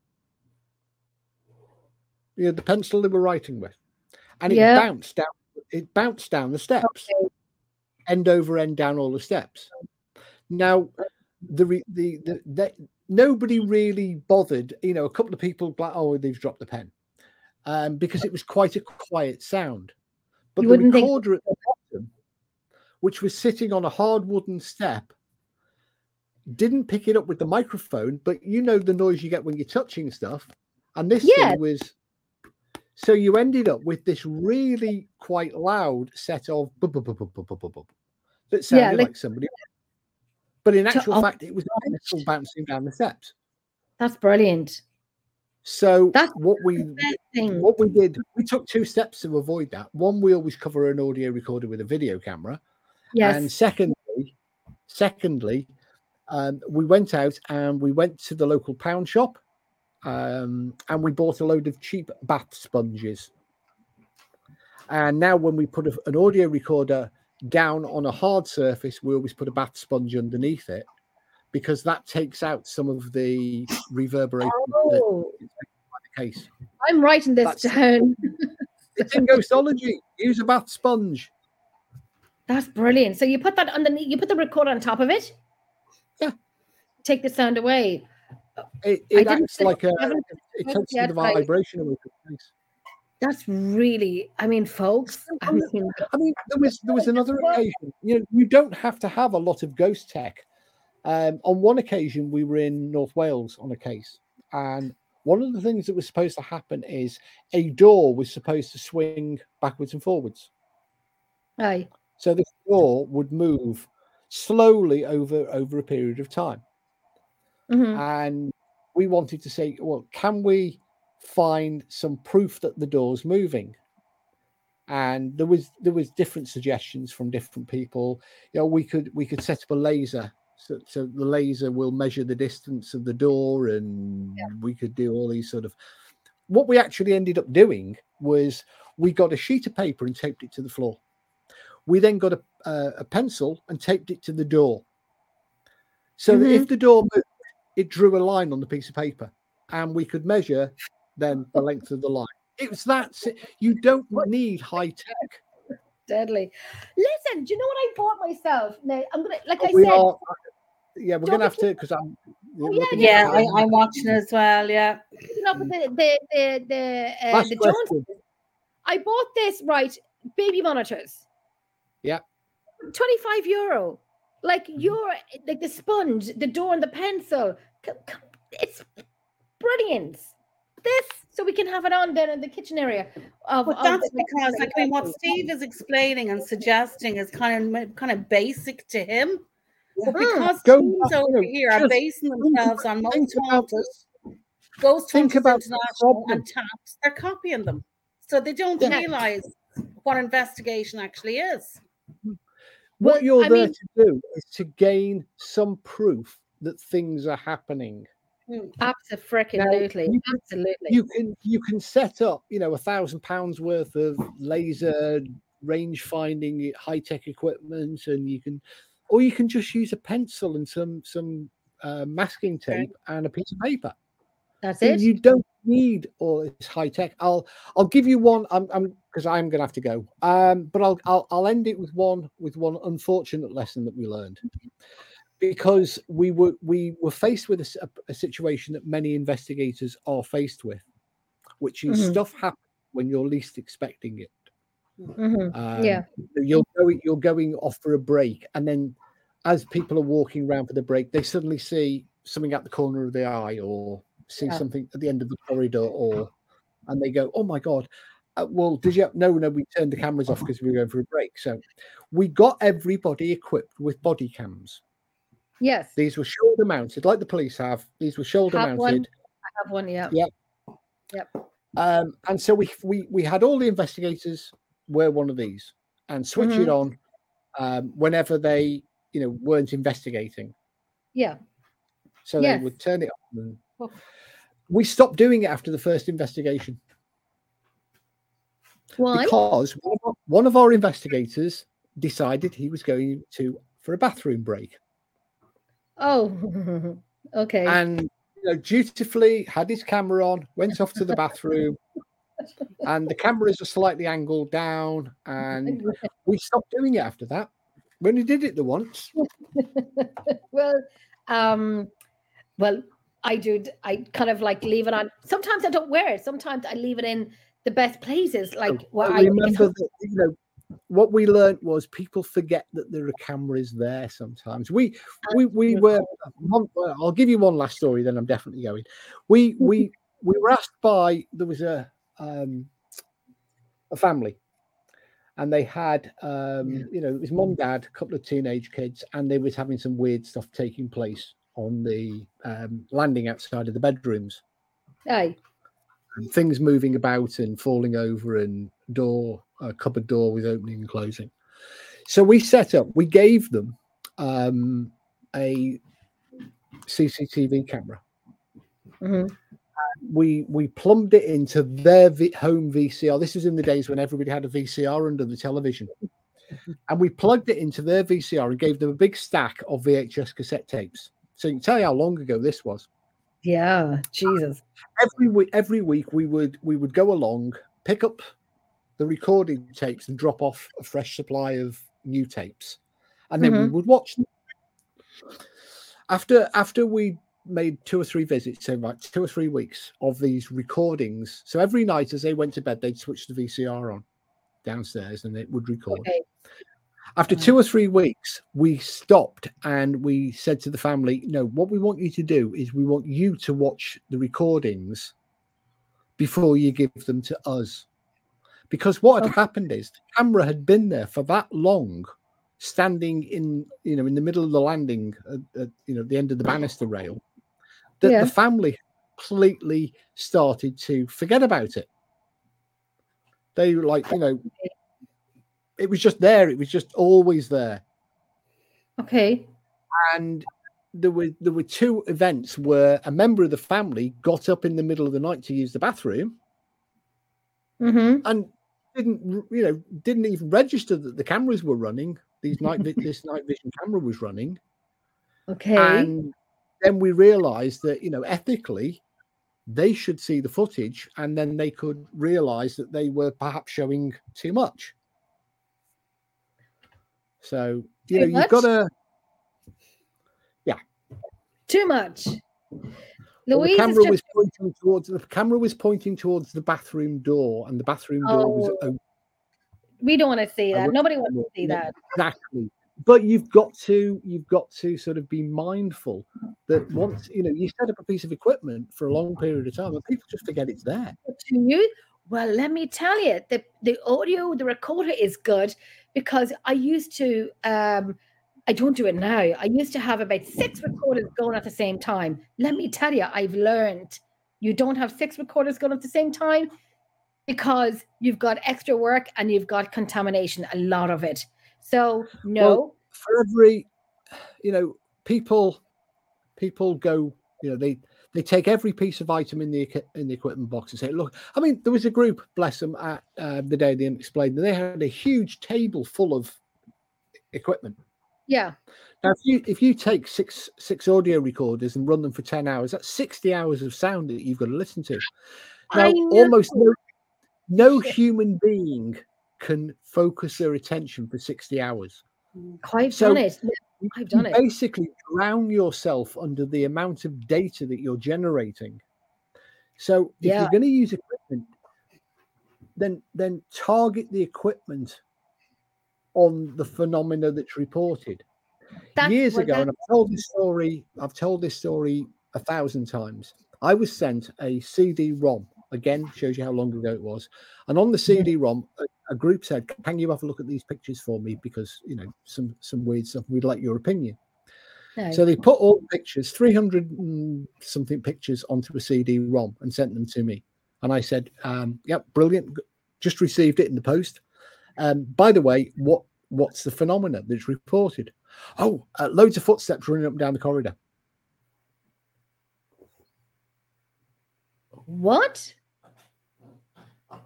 you know, the pencil they were writing with, and it yeah. bounced down. It bounced down the steps, okay. end over end down all the steps. Now, the the the, the nobody really bothered. You know, a couple of people like, oh, they've dropped the pen, um, because it was quite a quiet sound. But you the recorder think- at the bottom, which was sitting on a hard wooden step, didn't pick it up with the microphone. But you know the noise you get when you're touching stuff, and this yeah. thing was so you ended up with this really quite loud set of that sounded yeah, like, like, somebody. But in actual to, fact, it was still bouncing down the steps. That's brilliant. So That's what we what we did, we took two steps to avoid that. One, we always cover an audio recorder with a video camera. Yes. And secondly, secondly, um, we went out and we went to the local pound shop um, and we bought a load of cheap bath sponges. And now, when we put a, an audio recorder down on a hard surface, we always put a bath sponge underneath it because that takes out some of the reverberation. Oh. the case. I'm writing this That's, down. <laughs> it's in ghostology. Use a bath sponge. That's brilliant. So you put that underneath. You put the recorder on top of it. Yeah. Take the sound away. It, it acts like a it takes the vibration away from That's really, I mean, folks. I mean, I mean, there was there was <laughs> another occasion. You know, you don't have to have a lot of ghost tech. Um, on one occasion, we were in North Wales on a case, and one of the things that was supposed to happen is a door was supposed to swing backwards and forwards. Aye. So the door would move slowly over over a period of time. Mm-hmm. And we wanted to say, well, can we find some proof that the door's moving? And there was there was different suggestions from different people. You know, we could we could set up a laser So, so the laser will measure the distance of the door, and we could do all these sort of. What we actually ended up doing was we got a sheet of paper and taped it to the floor. We then got a, uh, a pencil and taped it to the door. So that if the door moved, it drew a line on the piece of paper, and we could measure then the length of the line. It was that you don't need high tech. Deadly. Listen, do you know what I bought myself? Now I'm gonna, like I we said, are, yeah, we're gonna have to because I'm Oh, looking yeah, Yeah, I, I'm watching as well. Yeah. picking up with the the the the, uh, the. Jones. I bought this right baby monitors. Yeah. Twenty five euro. Like Mm-hmm. your like the sponge, the door, and the pencil. C- c- It's brilliant. This so we can have it on then in the kitchen area. Of, But of that's the- because, like, I mean, what Steve is explaining and suggesting is kind of kind of basic to him. But Mhm. because Go teams over know, here are basing themselves on think most about hunters, Ghost think about the International and TAPS, they're copying them. So they don't Yeah. realize what investigation actually is. What Well, you're I there mean- to do is to gain some proof that things are happening. Absolutely, you- absolutely. You can you can set up, you know, a thousand pounds worth of laser range finding high tech equipment, and you can, or you can just use a pencil and some some uh, masking tape and a piece of paper. That's So it. You don't need all this high tech. I'll I'll give you one. I'm I'm because I'm going to have to go. Um, but I'll I'll I'll end it with one with one unfortunate lesson that we learned because we were we were faced with a situation that many investigators are faced with, which is Mhm. stuff happens when you're least expecting it. Mhm. Um, Yeah. you're going you're going off for a break, and then as people are walking around for the break, they suddenly see something at the corner of the eye, or see Yeah. something at the end of the corridor, or and they go, "Oh my god!" Uh, well, did you? No, no, we turned the cameras off because we were going for a break. So we got everybody equipped with body cams. Yes. These were shoulder mounted, like the police have. These were shoulder Have one. mounted. I have one. Yeah. Yeah. Yep. Um, and so we we we had all the investigators wear one of these and switch it Mhm. on um, whenever they you know weren't investigating. Yeah. So Yes. they would turn it on. And we stopped doing it after the first investigation Why? because one of, our, one of our investigators decided he was going to for a bathroom break oh. <laughs> okay. and you know, dutifully had his camera on, went off to the bathroom, <laughs> and the cameras are slightly angled down, and we stopped doing it after that. We only did it the once. <laughs> well, um, well, I do. I kind of like leave it on. Sometimes I don't wear it. Sometimes I leave it in the best places, like But I remember that you know what we learned was people forget that there are cameras there sometimes. We we we were I'll give you one last story, then I'm definitely going. We we <laughs> we were asked by there was a um a family and they had um you know it was mom dad a couple of teenage kids and they was having some weird stuff taking place on the um, landing outside of the bedrooms Aye. and things moving about and falling over and door a cupboard door with opening and closing so we set up we gave them um a cctv camera Mhm. we we plumbed it into their v- home vcr this was in the days when everybody had a vcr under the television <laughs> and we plugged it into their vcr and gave them a big stack of vhs cassette tapes so you can tell you how long ago this was Yeah. Jesus. every week every week we would we would go along pick up the recording tapes and drop off a fresh supply of new tapes and then we Mhm. would watch them after after we made two or three visits so like two or three weeks of these recordings so every night as they went to bed they'd switch the vcr on downstairs and it would record Okay. after Right. two or three weeks, we stopped and we said to the family, No, what we want you to do is we want you to watch the recordings before you give them to us. Because what had happened is the camera had been there for that long, standing in, you know, in the middle of the landing, at, at, you know, the end of the banister rail, that Yeah. the family completely started to forget about it. They were like, you know, it was just there. It was just always there. Okay. and there were there were two events where a member of the family got up in the middle of the night to use the bathroom Mm-hmm. and didn't you know didn't even register that the cameras were running. These night <laughs> this night vision camera was running, Okay. and then we realised that you know ethically they should see the footage, and then they could realise that they were perhaps showing too much. So you Too know you've got to. Yeah. Too much. Well, Louise the camera just, was pointing towards the camera was pointing towards the bathroom door, and the bathroom door was Oh, open. we don't want to see that. Nobody wants to see that. exactly but you've got to you've got to sort of be mindful that once you know you set up a piece of equipment for a long period of time and people just forget it's there to you? Well, let me tell you, the the audio, the recorder is good because I used to um I don't do it now. I used to have about six recorders going at the same time. Let me tell you, I've learned you don't have six recorders going at the same time because you've got extra work and you've got contamination, a lot of it. So no, for every you know people people go you know they they take every piece of item in the in the equipment box and say look i mean there was a group bless them at uh, the day they explained that they had a huge table full of equipment yeah, Now, if you if you take six six audio recorders and run them for ten hours, that's sixty hours of sound that you've got to listen to. Now, almost no, no human being can focus their attention for sixty hours. I've So, done it. I've done it. basically drown yourself under the amount of data that you're generating. So, if Yeah. you're going to use equipment, then then target the equipment on the phenomena that's reported That's years ago, and I've told this story. I've told this story a thousand times. I was sent a CD-ROM. Again, shows you how long ago it was. And on the CD-ROM, a, a group said, "Can you have a look at these pictures for me? Because you know some some weird stuff. We'd like your opinion." no. So they put all the pictures, three hundred something pictures, onto a CD-ROM and sent them to me. And I said, um, "Yep, brilliant. Just received it in the post. Um, by the way, what what's the phenomena that's reported? Oh, uh, loads of footsteps running up and down the corridor. What?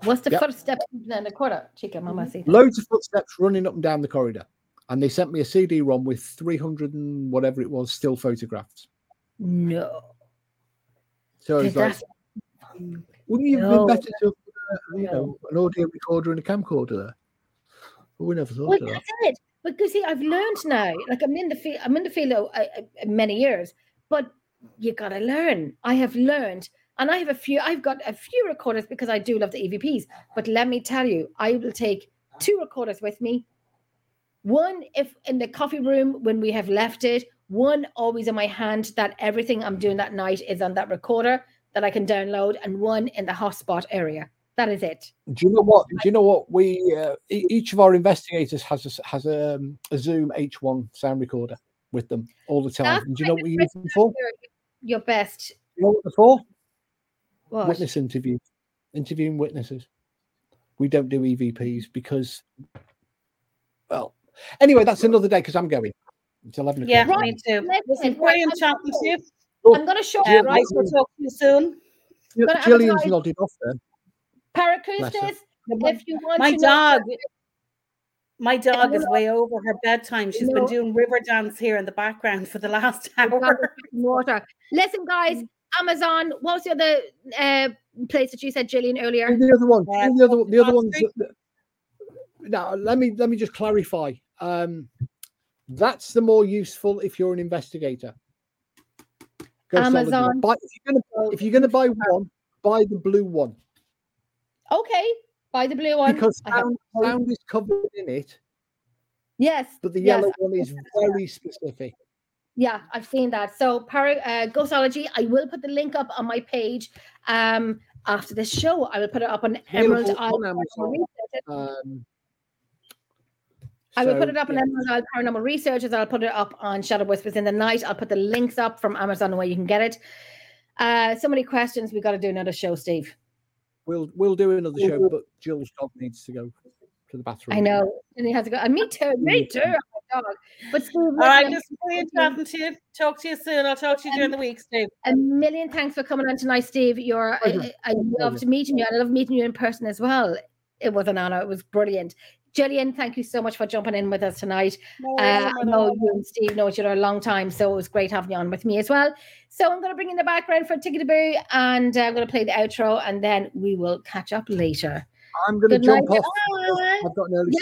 What's the Yep. footsteps in the quarter? Chica, mama, see. Loads of footsteps running up and down the corridor. And they sent me a CD-ROM with three hundred and whatever it was still photographs. No. So I was like, wouldn't you have No. been better to have uh, you No. know an audio recorder and a camcorder there? We never thought Well, of that. it. Because see, I've learned now. Like I'm in the field. I'm in the field uh, uh, uh, many years, but you gotta learn. I have learned, and I have a few. I've got a few recorders because I do love the EVPs. But let me tell you, I will take two recorders with me. One, if in the coffee room when we have left it. One always in my hand that everything I'm doing that night is on that recorder that I can download, and one in the hotspot area. That is it. Do you know what? Do you know what? We uh, each of our investigators has a, s- has a, um, a Zoom H1 sound recorder with them all the time. That's And do you know what we use them for? Your, your best. You know what they're for? What? Witness interviews, interviewing witnesses. We don't do EVPs because, well, anyway, that's another day because I'm going. It's eleven o'clock. Yeah, Right. me too. Listen, Listen, brilliant I'm chatting to you. I'm going to show you, Right, right? we'll talk to you soon. Jill- gonna Gillian's nodded off there. Bless. Paracoustics, if you want My to dog, know, my dog is way over her bedtime. She's been know- doing river dance here in the background for the last I've hour. <laughs> water. Listen, guys, Amazon. What was the other uh, place that you said, Gillian, earlier? The other one, Uh, the other, one. the other Fox ones. Street. that- that- Now, let me let me just clarify. Um, that's the more useful if you're an investigator. Ghostology one. Amazon. Buy, if you're gonna if you're gonna buy one, buy the blue one Okay, buy the blue one. because sound, sound is covered in it, yes, but the yes, yellow one is very specific. Yeah, I've seen that. So, para, uh, Ghostology, I will put the link up on my page um, after this show. I will put it up on Emerald Isle. on Amazon. Paranormal Researchers. Um, I will so, put it up on yeah. Emerald Isle Paranormal Researchers. I'll put it up on Shadow Whispers in the Night. I'll put the links up from Amazon where you can get it. Uh, so many questions. We've got to do another show, Steve. We'll we'll do another show, mm-hmm. but Jill's dog needs to go to the bathroom. I know. And he has to go. And me too. <laughs> Me too. I'm a dog. But Steve, All right, just brilliant chatting to you. Talk to you soon. I'll talk to you during the week, Steve. a million thanks for coming on tonight, Steve. You're I, I I loved meeting you. I love meeting you in person as well. It was an honor. It was brilliant. Gillian, thank you so much for jumping in with us tonight. No Uh, worries, I no know worries. you and Steve know each other a long time, so it was great having you on with me as well. So I'm going to bring in the background for Tickety and uh, I'm going to play the outro, and then we will catch up later. I'm going to jump night. off. Bye. I've got an